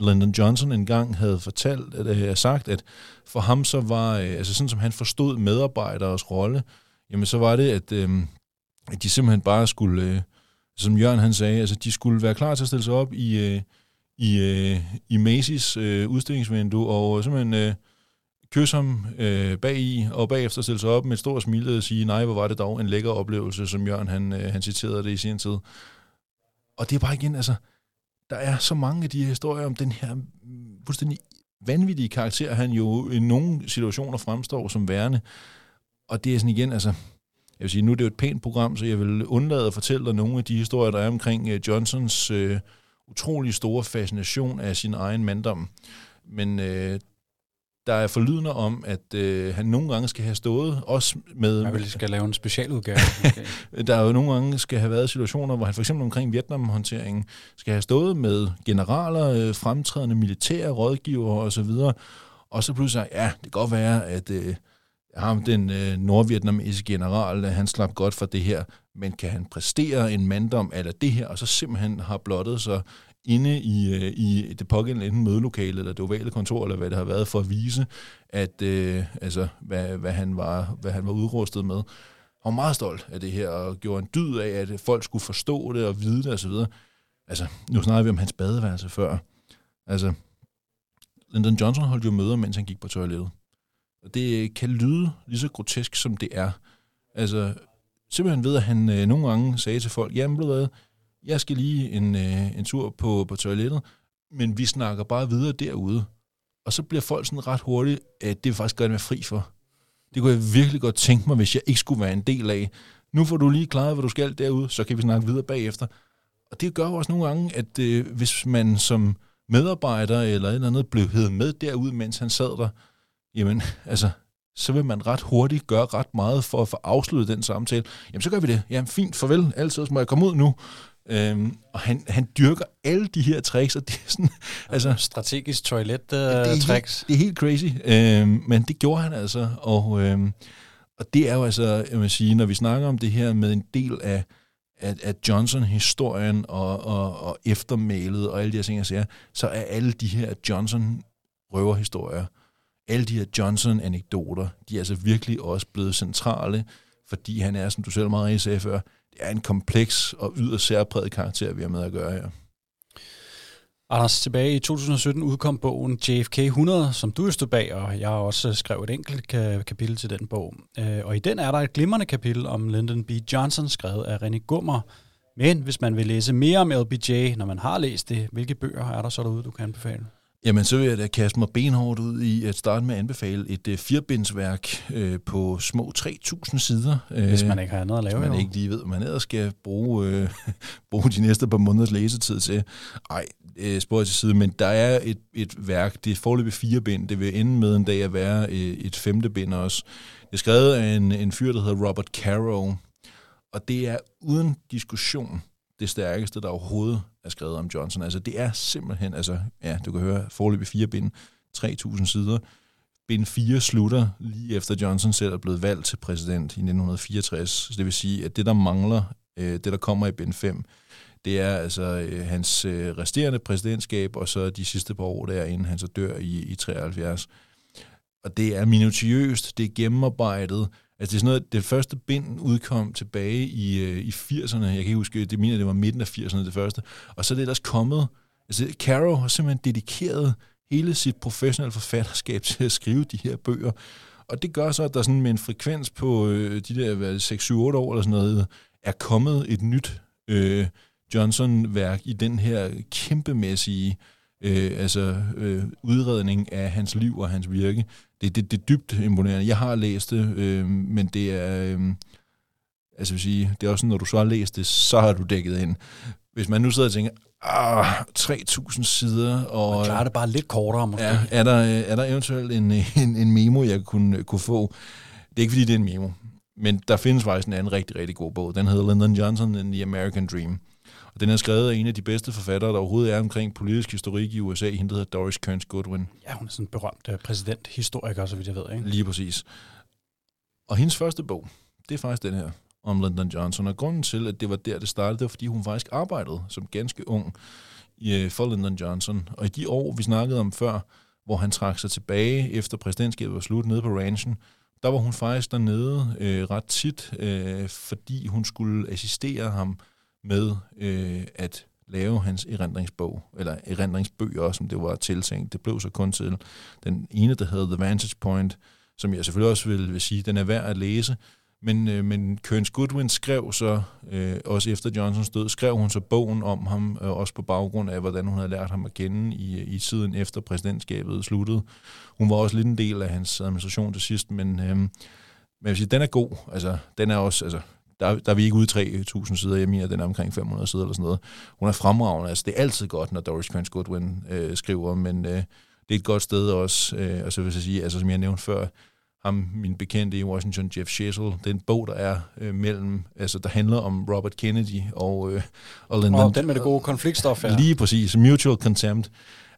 Speaker 4: Lyndon Johnson engang havde fortalt, at, øh, sagt, at for ham så var, øh, altså sådan som han forstod medarbejderes rolle, jamen så var det, at, øh, at de simpelthen bare skulle, øh, som Jørgen han sagde, altså de skulle være klar til at stille sig op i... Øh, i, øh, i Macy's øh, udstillingsvindue, og simpelthen øh, kysse ham øh, bag i, og bagefter stille sig op med et stort smil og sige, nej, hvor var det dog en lækker oplevelse, som Jørgen han, øh, han citerede det i sin tid. Og det er bare igen, altså, der er så mange af de her historier om den her fuldstændig vanvittige karakter, han jo i nogle situationer fremstår som værende. Og det er sådan igen, altså, jeg vil sige, nu er det jo et pænt program, så jeg vil undlade at fortælle dig nogle af de historier, der er omkring øh, Johnsons øh, utrolig store fascination af sin egen manddom. Men øh, der er forlydende om, at øh, han nogle gange skal have stået, også med...
Speaker 3: Jeg vil skal lave en specialudgave.
Speaker 4: Okay. (laughs) der er jo nogle gange skal have været situationer, hvor han for eksempel omkring Vietnam-håndteringen skal have stået med generaler, øh, fremtrædende militære rådgivere osv., og så pludselig ja, det kan godt være, at... Øh, ham, den øh, nordvietnamesiske general, øh, han slap godt for det her, men kan han præstere en manddom eller det her, og så simpelthen har blottet sig inde i, øh, i det pågældende enten mødelokale eller det ovale kontor, eller hvad det har været, for at vise, at øh, altså, hvad, hvad, han var, hvad han var udrustet med. Han var meget stolt af det her, og gjorde en dyd af, at folk skulle forstå det og vide det osv. Altså, nu snakker vi om hans badeværelse før. Altså, Lyndon Johnson holdt jo møder, mens han gik på toilettet. Og det øh, kan lyde lige så grotesk, som det er. Altså, simpelthen ved, at han øh, nogle gange sagde til folk, jamen, ved hvad, jeg skal lige en, øh, en tur på, på toilettet, men vi snakker bare videre derude. Og så bliver folk sådan ret hurtigt, øh, at det faktisk gerne være fri for. Det kunne jeg virkelig godt tænke mig, hvis jeg ikke skulle være en del af. Nu får du lige klaret, hvad du skal derude, så kan vi snakke videre bagefter. Og det gør jo også nogle gange, at øh, hvis man som medarbejder eller et eller andet blev hævet med derude, mens han sad der, jamen, altså, så vil man ret hurtigt gøre ret meget for at få afsluttet den samtale. Jamen, så gør vi det. Jamen, fint, farvel, altid, så må jeg komme ud nu. Øhm, og han, han dyrker alle de her tricks, og det er sådan, altså...
Speaker 3: Strategisk toilet uh,
Speaker 4: det, er. Helt, det er helt crazy, øhm, men det gjorde han altså, og, øhm, og det er jo altså, jeg vil sige, når vi snakker om det her med en del af, af, af Johnson-historien og, og, og eftermælet og alle de her ting, jeg siger, så er alle de her Johnson-røverhistorier, alle de her Johnson-anekdoter, de er altså virkelig også blevet centrale, fordi han er, som du selv meget sagde før, det er en kompleks og yderst særpræget karakter, vi har med at gøre her.
Speaker 3: Anders, tilbage i 2017 udkom bogen JFK 100, som du stod bag, og jeg har også skrevet et enkelt kapitel til den bog. Øh, og i den er der et glimrende kapitel om Lyndon B. Johnson, skrevet af René Gummer. Men hvis man vil læse mere om LBJ, når man har læst det, hvilke bøger er der så derude, du kan anbefale?
Speaker 4: Jamen, så vil jeg da kaste mig benhårdt ud i at starte med at anbefale et uh, firebindsværk uh, på små 3.000 sider.
Speaker 3: Hvis man ikke har andet at lave.
Speaker 4: Hvis man jo. ikke lige ved, hvad man ellers skal bruge, uh, (laughs) bruge de næste par måneders læsetid til. Ej, uh, spor til side, men der er et, et værk, det er forløbet fire bind, det vil ende med en dag at være uh, et femte bind også. Det er skrevet af en, en fyr, der hedder Robert Caro, og det er uden diskussion det stærkeste, der overhovedet er skrevet om Johnson. Altså, det er simpelthen, altså, ja, du kan høre, forløb i fire bind, 3.000 sider. Bind 4 slutter lige efter Johnson selv er blevet valgt til præsident i 1964. Så det vil sige, at det, der mangler, øh, det, der kommer i bind 5, det er altså øh, hans øh, resterende præsidentskab, og så de sidste par år der, inden han så dør i, i 73. Og det er minutiøst, det er gennemarbejdet, Altså det er sådan noget, det første bind udkom tilbage i, øh, i 80'erne. Jeg kan ikke huske, det mener, det var midten af 80'erne det første. Og så er det ellers kommet, altså Caro har simpelthen dedikeret hele sit professionelle forfatterskab (laughs) til at skrive de her bøger. Og det gør så, at der sådan med en frekvens på øh, de der 6-7-8 år eller sådan noget, er kommet et nyt øh, Johnson-værk i den her kæmpemæssige øh, altså, øh, udredning af hans liv og hans virke det, det, det er dybt imponerende. Jeg har læst det, øh, men det er... Øh, altså vil sige, det er også sådan, når du så har læst det, så har du dækket ind. Hvis man nu sidder og tænker, ah, 3.000 sider, og...
Speaker 3: Man klarer det bare lidt kortere, måske.
Speaker 4: Ja, er der, er der eventuelt en, (laughs) en, en memo, jeg kunne, kunne få? Det er ikke, fordi det er en memo, men der findes faktisk en anden rigtig, rigtig god bog. Den hedder Lyndon Johnson and the American Dream. Og den er skrevet af en af de bedste forfattere, der overhovedet er omkring politisk historik i USA, hende der hedder Doris Kearns Goodwin.
Speaker 3: Ja, hun er sådan en berømt uh, præsidenthistoriker, så vidt jeg ved. Ikke?
Speaker 4: Lige præcis. Og hendes første bog, det er faktisk den her, om Lyndon Johnson. Og grunden til, at det var der, det startede, det var, fordi hun faktisk arbejdede som ganske ung i, for Lyndon Johnson. Og i de år, vi snakkede om før, hvor han trak sig tilbage efter præsidentskabet var slut nede på ranchen, der var hun faktisk dernede øh, ret tit, øh, fordi hun skulle assistere ham med øh, at lave hans erindringsbog, eller erindringsbøger, som det var tiltænkt. Det blev så kun til den ene, der hedder The Vantage Point, som jeg selvfølgelig også vil, vil sige, den er værd at læse, men, øh, men Kearns Goodwin skrev så, øh, også efter Johnsons død, skrev hun så bogen om ham, øh, også på baggrund af, hvordan hun havde lært ham at kende i, i tiden efter præsidentskabet sluttede. Hun var også lidt en del af hans administration til sidst, men, øh, men jeg vil sige, den er god. Altså, den er også, altså, der, der er vi ikke ude i 3.000 sider. Jeg mener, den er omkring 500 sider eller sådan noget. Hun er fremragende. Altså, det er altid godt, når Doris Kearns Goodwin øh, skriver, men øh, det er et godt sted også. Øh, og så vil jeg sige, altså, som jeg nævnte før, ham, min bekendte i Washington, Jeff Shesel, den bog, der er øh, mellem, altså der handler om Robert Kennedy og, øh,
Speaker 3: og Lyndon. Og den med det gode konfliktstof, ja.
Speaker 4: Lige præcis, Mutual Contempt.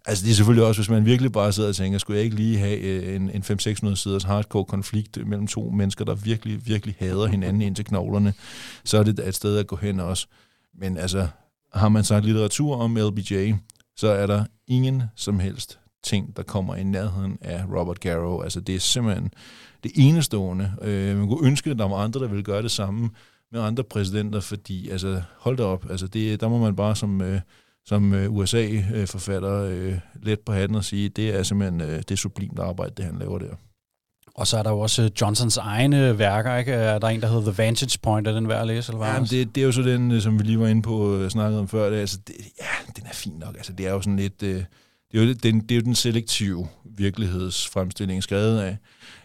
Speaker 4: Altså det er selvfølgelig også, hvis man virkelig bare sidder og tænker, skulle jeg ikke lige have øh, en, en 5-600 siders hardcore konflikt mellem to mennesker, der virkelig, virkelig hader hinanden ind til knoglerne, så er det et sted at gå hen også. Men altså, har man sagt litteratur om LBJ, så er der ingen som helst ting, der kommer i nærheden af Robert Garrow. Altså det er simpelthen det enestående. Øh, man kunne ønske, at der var andre, der ville gøre det samme med andre præsidenter, fordi altså, hold da op, altså det, der må man bare som, øh, som øh, USA-forfatter øh, let på hatten og sige, det er simpelthen øh, det sublimt arbejde, det han laver der.
Speaker 3: Og så er der jo også Johnsons egne værker, ikke? Er der en, der hedder The Vantage Point, er den værd at læse? Eller hvad
Speaker 4: ja, det, det er jo så den, øh, som vi lige var inde på og snakkede om før. Det, altså, det, ja, den er fin nok. Altså, det er jo sådan lidt... Øh, det er jo den, det er jo den selektive virkelighedsfremstilling, skrevet af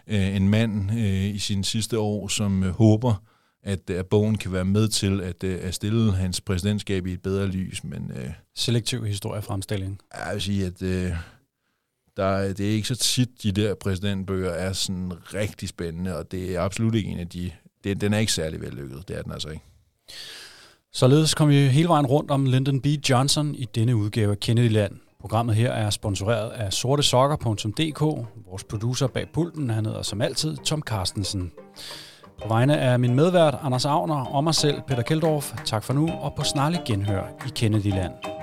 Speaker 4: øh, en mand øh, i sine sidste år, som øh, håber, at, at bogen kan være med til at, øh, at stille hans præsidentskab i et bedre lys. Men, øh,
Speaker 3: Selektiv historiefremstilling.
Speaker 4: Jeg vil sige, at øh, der, det er ikke så tit, de der præsidentbøger er sådan rigtig spændende, og det er absolut ikke en af de... Det, den er ikke særlig vellykket, det er den altså ikke.
Speaker 3: Således kom vi hele vejen rundt om Lyndon B. Johnson i denne udgave af Kennedyland. Programmet her er sponsoreret af sortesokker.dk. Vores producer bag pulten, han hedder som altid Tom Carstensen. På vegne af min medvært Anders Agner og mig selv, Peter Keldorf, tak for nu og på snarlig genhør i Kennedyland.